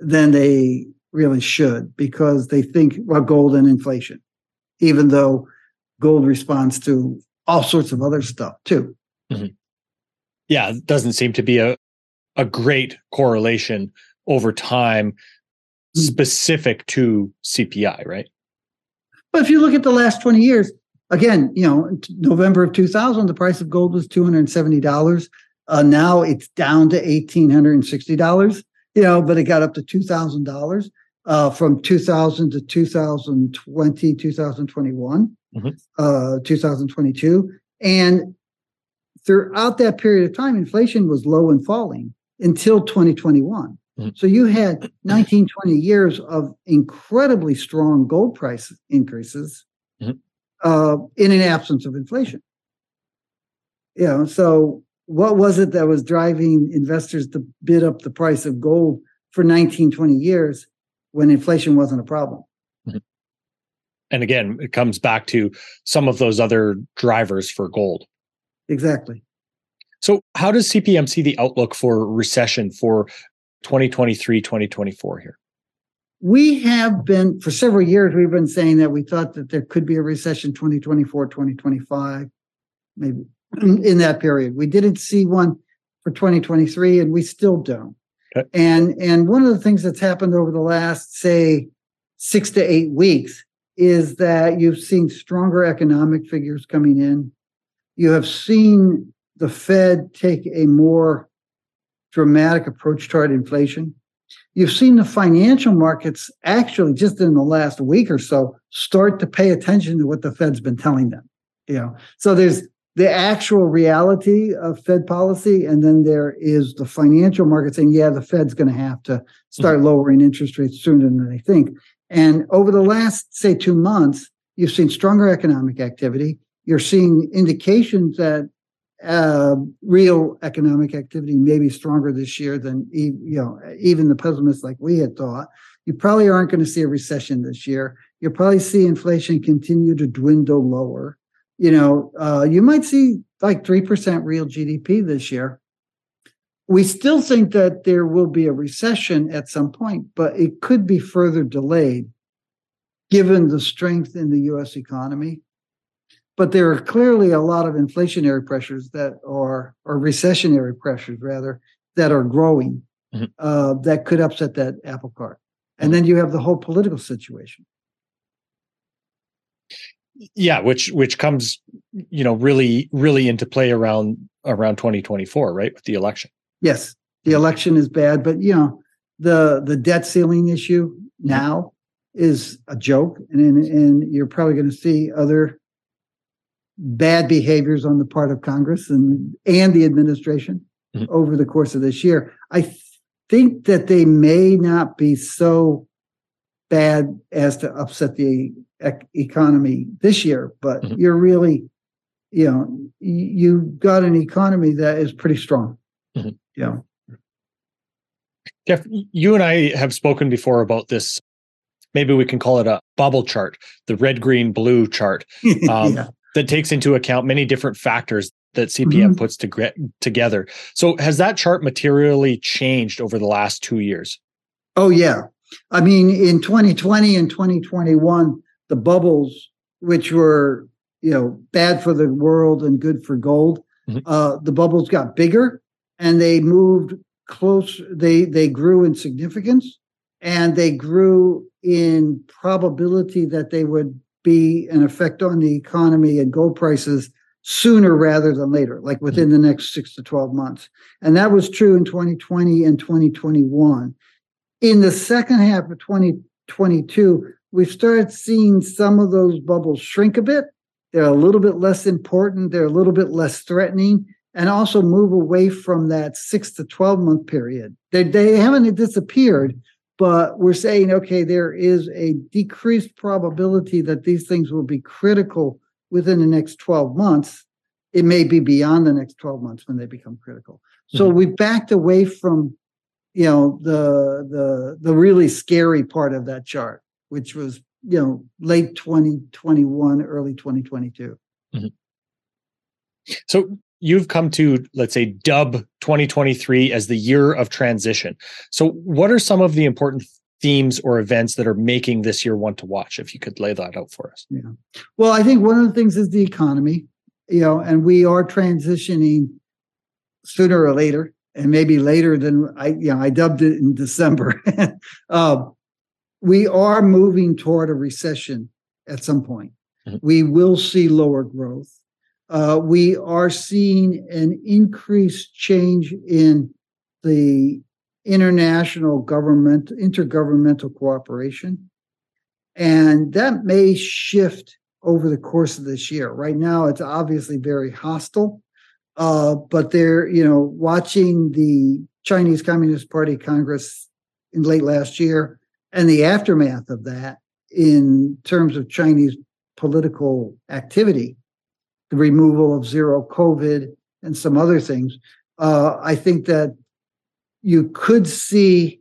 than they really should because they think about gold and inflation, even though gold responds to all sorts of other stuff too. Mm-hmm. Yeah, it doesn't seem to be a, a great correlation over time mm-hmm. specific to CPI, right? But if you look at the last 20 years, again, you know, November of 2000, the price of gold was $270. Uh, now it's down to $1,860, you know, but it got up to $2,000 uh, from 2000 to 2020, 2021, Mhm. uh, 2022. And throughout that period of time, inflation was low and falling until 2021. Mhm. So you had 19, 20 years of incredibly strong gold price increases Mhm. uh, in an absence of inflation. You know, so what was it that was driving investors to bid up the price of gold for 19, 20 years when inflation wasn't a problem? And again, it comes back to some of those other drivers for gold. Exactly. So, how does CPM see the outlook for recession for 2023, 2024 here? We have been, for several years, we've been saying that we thought that there could be a recession 2024, 2025, maybe in that period. We didn't see one for 2023, and we still don't. Okay. And and one of the things that's happened over the last, say, six to eight weeks is that you've seen stronger economic figures coming in. You have seen the Fed take a more dramatic approach toward inflation. You've seen the financial markets actually just in the last week or so start to pay attention to what the Fed's been telling them. You know, so there's the actual reality of Fed policy, and then there is the financial market saying, yeah, the Fed's going to have to start mm-hmm. lowering interest rates sooner than they think. And over the last, say, two months, you've seen stronger economic activity. You're seeing indications that uh, real economic activity may be stronger this year than you know even the pessimists like we had thought. You probably aren't going to see a recession this year. You'll probably see inflation continue to dwindle lower. You know, uh, you might see like three percent real GDP this year. We still think that there will be a recession at some point, but it could be further delayed given the strength in the US economy but there are clearly a lot of inflationary pressures that are or recessionary pressures rather that are growing Mhm. uh, that could upset that apple cart. And then you have the whole political situation. Yeah, which which comes, you know, really really into play around around 2024, right, with the election. yes the election is bad but you know the the debt ceiling issue now is a joke and and you're probably going to see other bad behaviors on the part of Congress and and the administration Mhm. over the course of this year. I th- think that they may not be so bad as to upset the ec- economy this year, but Mhm. you're really, you know, y- you've got an economy that is pretty strong. Mhm. You know, Jeff, you and I have spoken before about this. Maybe we can call it a bubble chart, the red, green, blue chart Um, yeah. That takes into account many different factors that CPM Mhm. puts to, together. So, has that chart materially changed over the last two years? Oh yeah. I mean, in 2020 and 2021, the bubbles, which were you know bad for the world and good for gold, Mhm. uh, the bubbles got bigger and they moved close. They they grew in significance and they grew in probability that they would be an effect on the economy and gold prices sooner rather than later, like within the next six to 12 months. And that was true in 2020 and 2021 in the second half of 2022, we've started seeing some of those bubbles shrink a bit. They're a little bit less important, they're a little bit less threatening, and also move away from that six to 12 month period. They, they haven't disappeared, but we're saying, okay, there is a decreased probability that these things will be critical within the next 12 months. It may be beyond the next 12 months when they become critical. So mm-hmm. we backed away from you know the the the really scary part of that chart which was you know late 2021 early 2022 mm-hmm. So, you've come to, let's say, dub 2023 as the year of transition. So, what are some of the important themes or events that are making this year one to watch? If you could lay that out for us. Yeah. Well i think one of the things is the economy you know and we are transitioning sooner or later and maybe later than i you know i dubbed it in december um, we are moving toward a recession at some point Mhm. we will see lower growth uh, we are seeing an increased change in the international government, intergovernmental cooperation. And that may shift over the course of this year. Right now, it's obviously very hostile, uh, but they're, you know, watching the Chinese Communist Party Congress in late last year and the aftermath of that in terms of Chinese political activity, the removal of zero COVID and some other things. Uh, I think that you could see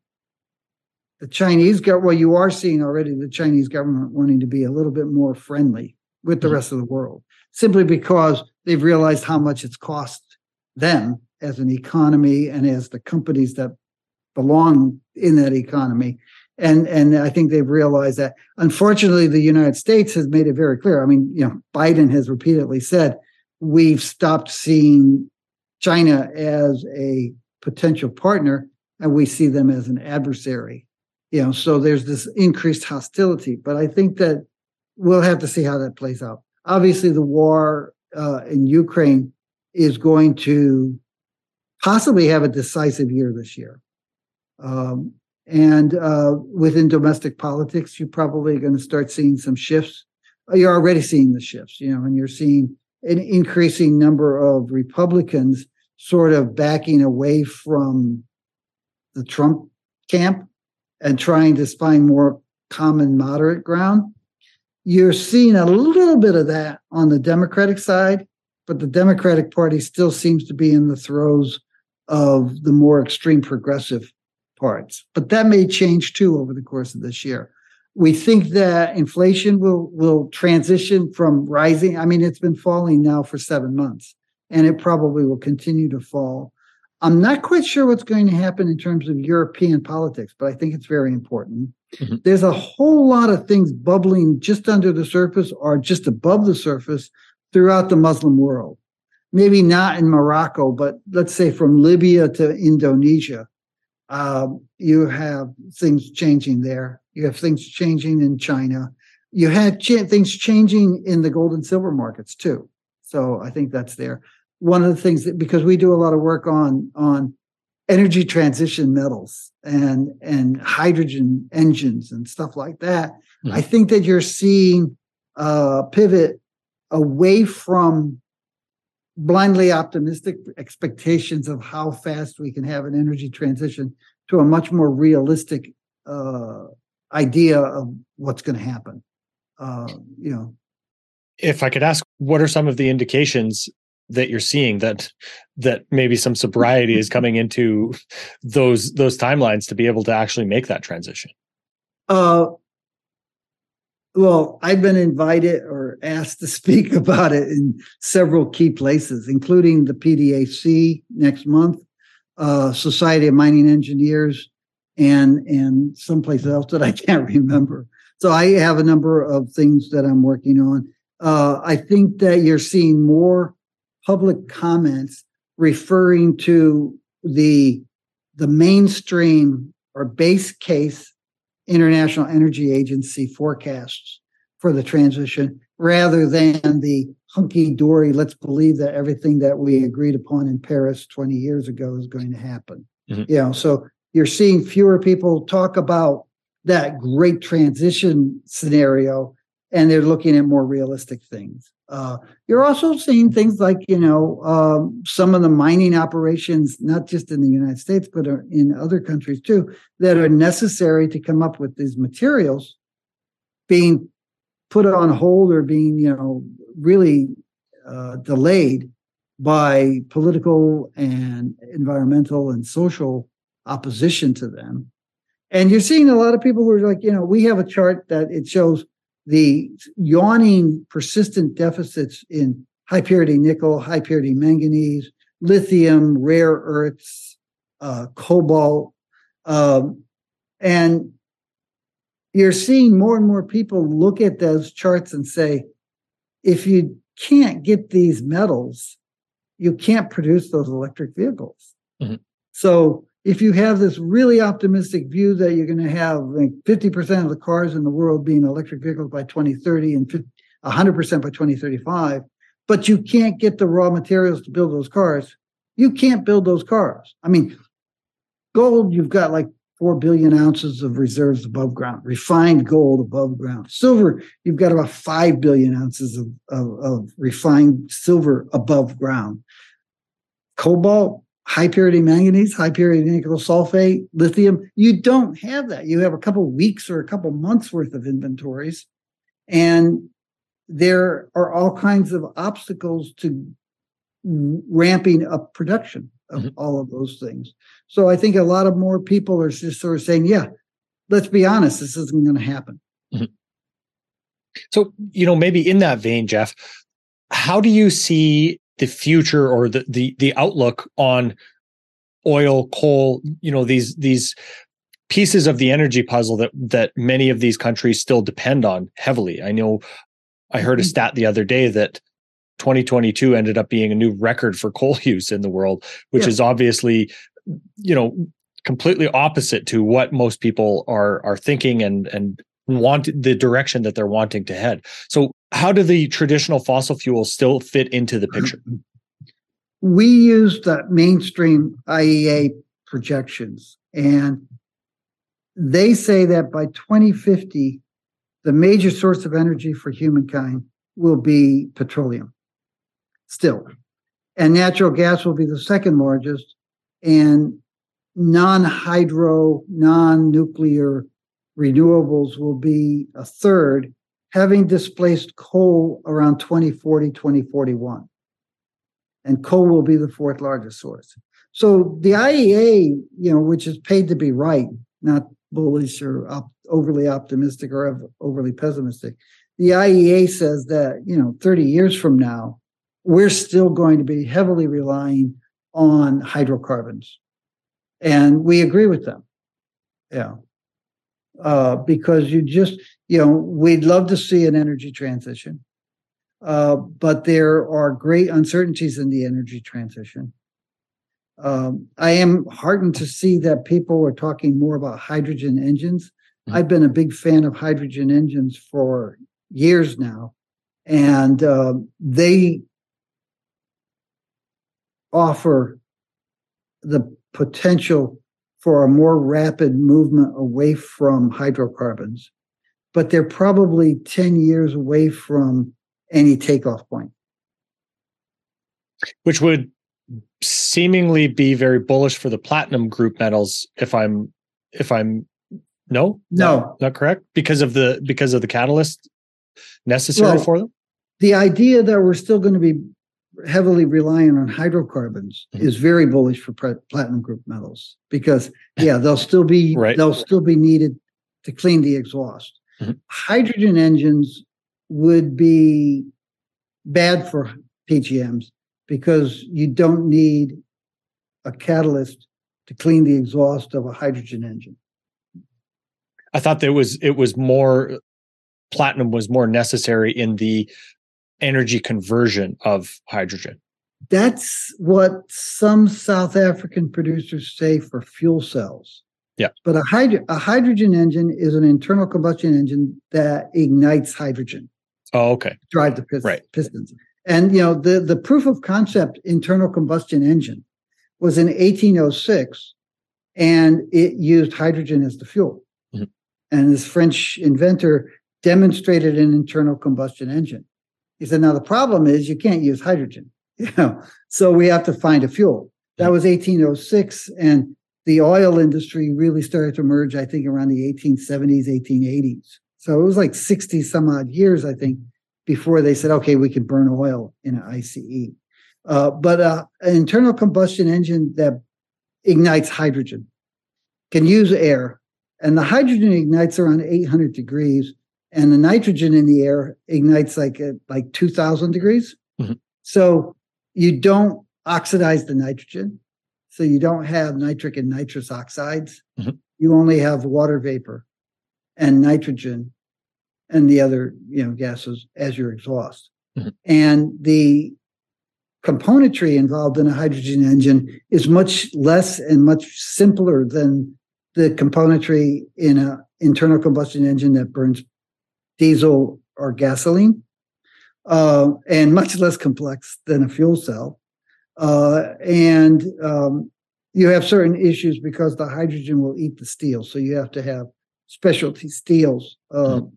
the Chinese government, well, you are seeing already the Chinese government wanting to be a little bit more friendly with the mm-hmm. rest of the world, simply because they've realized how much it's cost them as an economy and as the companies that belong in that economy. And and I think they've realized that. Unfortunately, the United States has made it very clear. I mean, you know, Biden has repeatedly said we've stopped seeing China as a potential partner and we see them as an adversary you know so there's this increased hostility but i think that we'll have to see how that plays out obviously the war uh, in ukraine is going to possibly have a decisive year this year um, and uh, within domestic politics you're probably going to start seeing some shifts you're already seeing the shifts you know and you're seeing an increasing number of republicans sort of backing away from the trump camp and trying to find more common moderate ground. You're seeing a little bit of that on the Democratic side, but the Democratic Party still seems to be in the throes of the more extreme progressive parts. But that may change too over the course of this year. We think that inflation will will transition from rising. I mean, it's been falling now for seven months, and it probably will continue to fall I'm not quite sure what's going to happen in terms of European politics, but I think it's very important. Mm-hmm. There's a whole lot of things bubbling just under the surface or just above the surface throughout the Muslim world. Maybe not in Morocco, but let's say from Libya to Indonesia. Um, you have things changing there. You have things changing in China. You had ch- things changing in the gold and silver markets too. So I think that's there one of the things that because we do a lot of work on on energy transition metals and and hydrogen engines and stuff like that mm-hmm. i think that you're seeing a pivot away from blindly optimistic expectations of how fast we can have an energy transition to a much more realistic uh, idea of what's going to happen. Uh, you know. If i could ask what are some of the indications that you're seeing that that maybe some sobriety is coming into those those timelines to be able to actually make that transition? Uh well i've been invited or asked to speak about it in several key places including the pdac next month uh society of mining engineers and and someplace else that i can't remember. So i have a number of things that i'm working on. Uh, I think that you're seeing more public comments referring to the the mainstream or base case international energy agency forecasts for the transition rather than the hunky dory let's believe that everything that we agreed upon in paris 20 years ago is going to happen mm-hmm. you know so you're seeing fewer people talk about that great transition scenario and they're looking at more realistic things uh, you're also seeing things like, you know, um, some of the mining operations, not just in the United States, but in other countries too, that are necessary to come up with these materials being put on hold or being, you know, really uh, delayed by political and environmental and social opposition to them. And you're seeing a lot of people who are like, you know, we have a chart that it shows the yawning persistent deficits in high purity nickel, high purity manganese, lithium, rare earths, uh, cobalt. Um, and you're seeing more and more people look at those charts and say, if you can't get these metals, you can't produce those electric vehicles. Mm-hmm. So if you have this really optimistic view that you're going to have like 50% of the cars in the world being electric vehicles by 2030 and 100% by 2035, but you can't get the raw materials to build those cars, you can't build those cars. I mean, gold, you've got like 4 billion ounces of reserves above ground, refined gold above ground. Silver, you've got about 5 billion ounces of, of, of refined silver above ground. Cobalt, high purity manganese, high purity nickel sulfate, lithium, you don't have that. You have a couple weeks or a couple months worth of inventories. And there are all kinds of obstacles to ramping up production of mm-hmm. all of those things. So I think a lot of more people are just sort of saying, yeah, let's be honest, this isn't going to happen. Mm-hmm. So, you know, maybe in that vein, Jeff, how do you see the future or the the the outlook on oil, coal, you know, these these pieces of the energy puzzle that that many of these countries still depend on heavily. I know I heard a mm-hmm. stat the other day that 2022 ended up being a new record for coal use in the world, which yeah. is obviously, you know, completely opposite to what most people are are thinking and and want the direction that they're wanting to head. So how do the traditional fossil fuels still fit into the picture? We use the mainstream IEA projections and they say that by 2050 the major source of energy for humankind will be petroleum still. And natural gas will be the second largest, and non hydro, non nuclear renewables will be a third, having displaced coal around 2040, 2041. And coal will be the fourth largest source. So the IEA, you know, which is paid to be right, not bullish or op- overly optimistic or overly pessimistic, the IEA says that, you know, 30 years from now, we're still going to be heavily relying on hydrocarbons. And we agree with them. Yeah. Uh, because you just, you know, we'd love to see an energy transition. Uh, but there are great uncertainties in the energy transition. Um, I am heartened to see that people are talking more about hydrogen engines. Mm-hmm. I've been a big fan of hydrogen engines for years now, and uh, they offer the potential for a more rapid movement away from hydrocarbons, but they're probably 10 years away from any takeoff point. Which would seemingly be very bullish for the platinum group metals if I'm if I'm no? No. not, not correct? Because of the because of the catalyst necessary well, for them? the idea that we're still going to be heavily reliant on hydrocarbons mm-hmm. is very bullish for platinum group metals because yeah they'll still be right. they'll still be needed to clean the exhaust mm-hmm. hydrogen engines would be bad for pgms because you don't need a catalyst to clean the exhaust of a hydrogen engine i thought there was it was more platinum was more necessary in the energy conversion of hydrogen. That's what some South African producers say for fuel cells. Yeah. But a, hydro- a hydrogen engine is an internal combustion engine that ignites hydrogen. Oh, okay. Drive the pist- right. pistons. And you know, the, the proof of concept internal combustion engine was in 1806 and it used hydrogen as the fuel. Mm-hmm. And this French inventor demonstrated an internal combustion engine. He said, now the problem is you can't use hydrogen, you know, so we have to find a fuel. That was 1806, and the oil industry really started to emerge, I think, around the 1870s, 1880s. So it was like 60 some odd years, I think, before they said, okay, we can burn oil in an ICE. Uh, but uh, an internal combustion engine that ignites hydrogen can use air, and the hydrogen ignites around 800 degrees and the nitrogen in the air ignites like at like 2000 degrees mm-hmm. so you don't oxidize the nitrogen so you don't have nitric and nitrous oxides mm-hmm. you only have water vapor and nitrogen and the other you know gases as your exhaust mm-hmm. and the componentry involved in a hydrogen engine is much less and much simpler than the componentry in an internal combustion engine that burns diesel or gasoline, uh, and much less complex than a fuel cell. Uh, and um, you have certain issues because the hydrogen will eat the steel. So you have to have specialty steels uh, mm-hmm.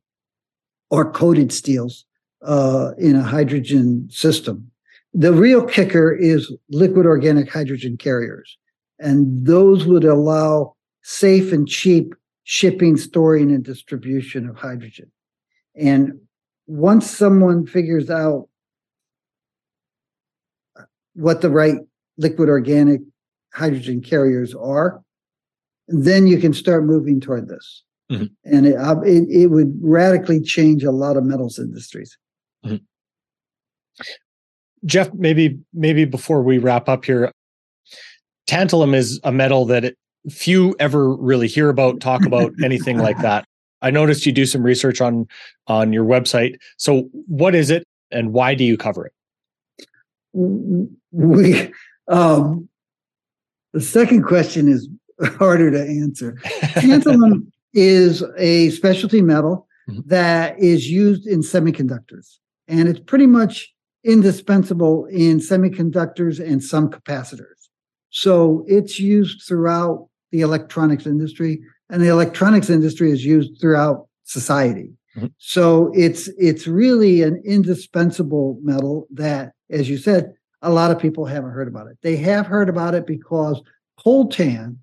or coated steels uh, in a hydrogen system. The real kicker is liquid organic hydrogen carriers. And those would allow safe and cheap shipping, storing, and distribution of hydrogen. And once someone figures out what the right liquid organic hydrogen carriers are, then you can start moving toward this. Mm-hmm. And it, uh, it, it, would radically change a lot of metals industries. Mm-hmm. Jeff, maybe maybe before we wrap up here, tantalum is a metal that it, few ever really hear about, talk about, anything like that. I noticed you do some research on on your website. So, what is it, and why do you cover it? We um, the second question is harder to answer. Tantalum is a specialty metal mm-hmm. that is used in semiconductors, and it's pretty much indispensable in semiconductors and some capacitors. So it's used throughout the electronics industry, and the electronics industry is used throughout society. Mm-hmm. So it's it's really an indispensable metal that, as you said, a lot of people haven't heard about it. They have heard about it because coltan,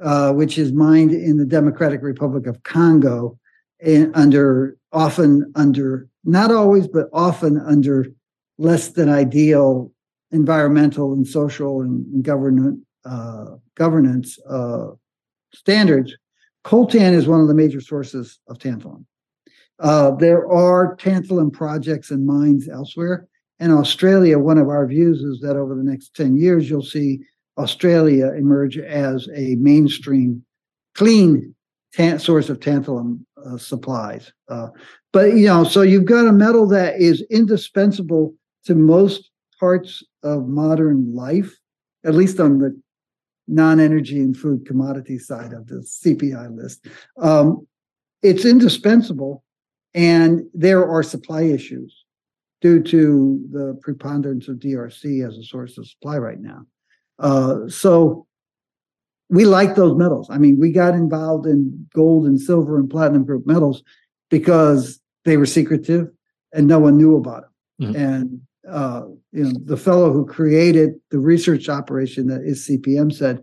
uh, which is mined in the Democratic Republic of Congo, and under often under not always, but often under less than ideal environmental and social and, and government uh, governance uh, standards. Coltan is one of the major sources of tantalum. Uh, there are tantalum projects and mines elsewhere, in Australia, one of our views is that over the next 10 years, you'll see Australia emerge as a mainstream, clean tan- source of tantalum uh, supplies. Uh, but, you know, so you've got a metal that is indispensable to most parts of modern life, at least on the non energy and food commodity side of the CPI list. Um, it's indispensable, and there are supply issues due to the preponderance of DRC as a source of supply right now. Uh, so we like those metals. I mean, we got involved in gold and silver and platinum group metals because they were secretive and no one knew about them. Mm-hmm. And uh, you know, the fellow who created the research operation that is CPM said,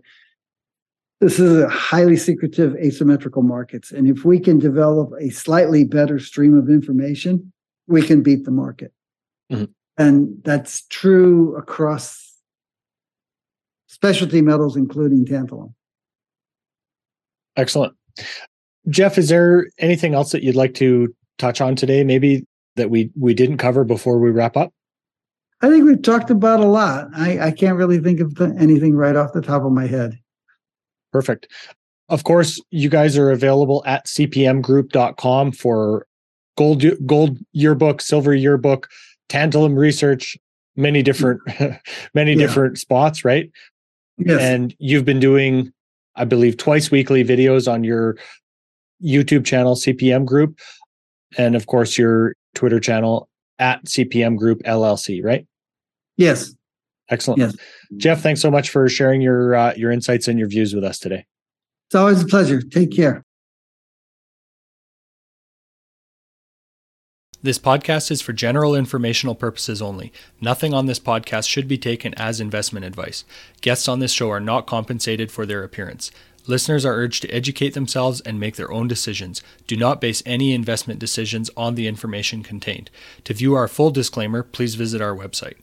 this is a highly secretive asymmetrical markets. And if we can develop a slightly better stream of information, we can beat the market. Mm-hmm. And that's true across specialty metals, including tantalum. Excellent. Jeff, is there anything else that you'd like to touch on today, maybe that we, we didn't cover before we wrap up? I think we've talked about a lot. I, I can't really think of the, anything right off the top of my head. Perfect. Of course, you guys are available at cpmgroup.com for gold gold yearbook, silver yearbook, tantalum research, many different many yeah. different spots, right? Yes. And you've been doing, I believe, twice weekly videos on your YouTube channel, CPM Group, and of course your Twitter channel at CPM Group LLC, right? Yes. Excellent. Yes. Jeff, thanks so much for sharing your uh, your insights and your views with us today. It's always a pleasure. Take care. This podcast is for general informational purposes only. Nothing on this podcast should be taken as investment advice. Guests on this show are not compensated for their appearance. Listeners are urged to educate themselves and make their own decisions. Do not base any investment decisions on the information contained. To view our full disclaimer, please visit our website.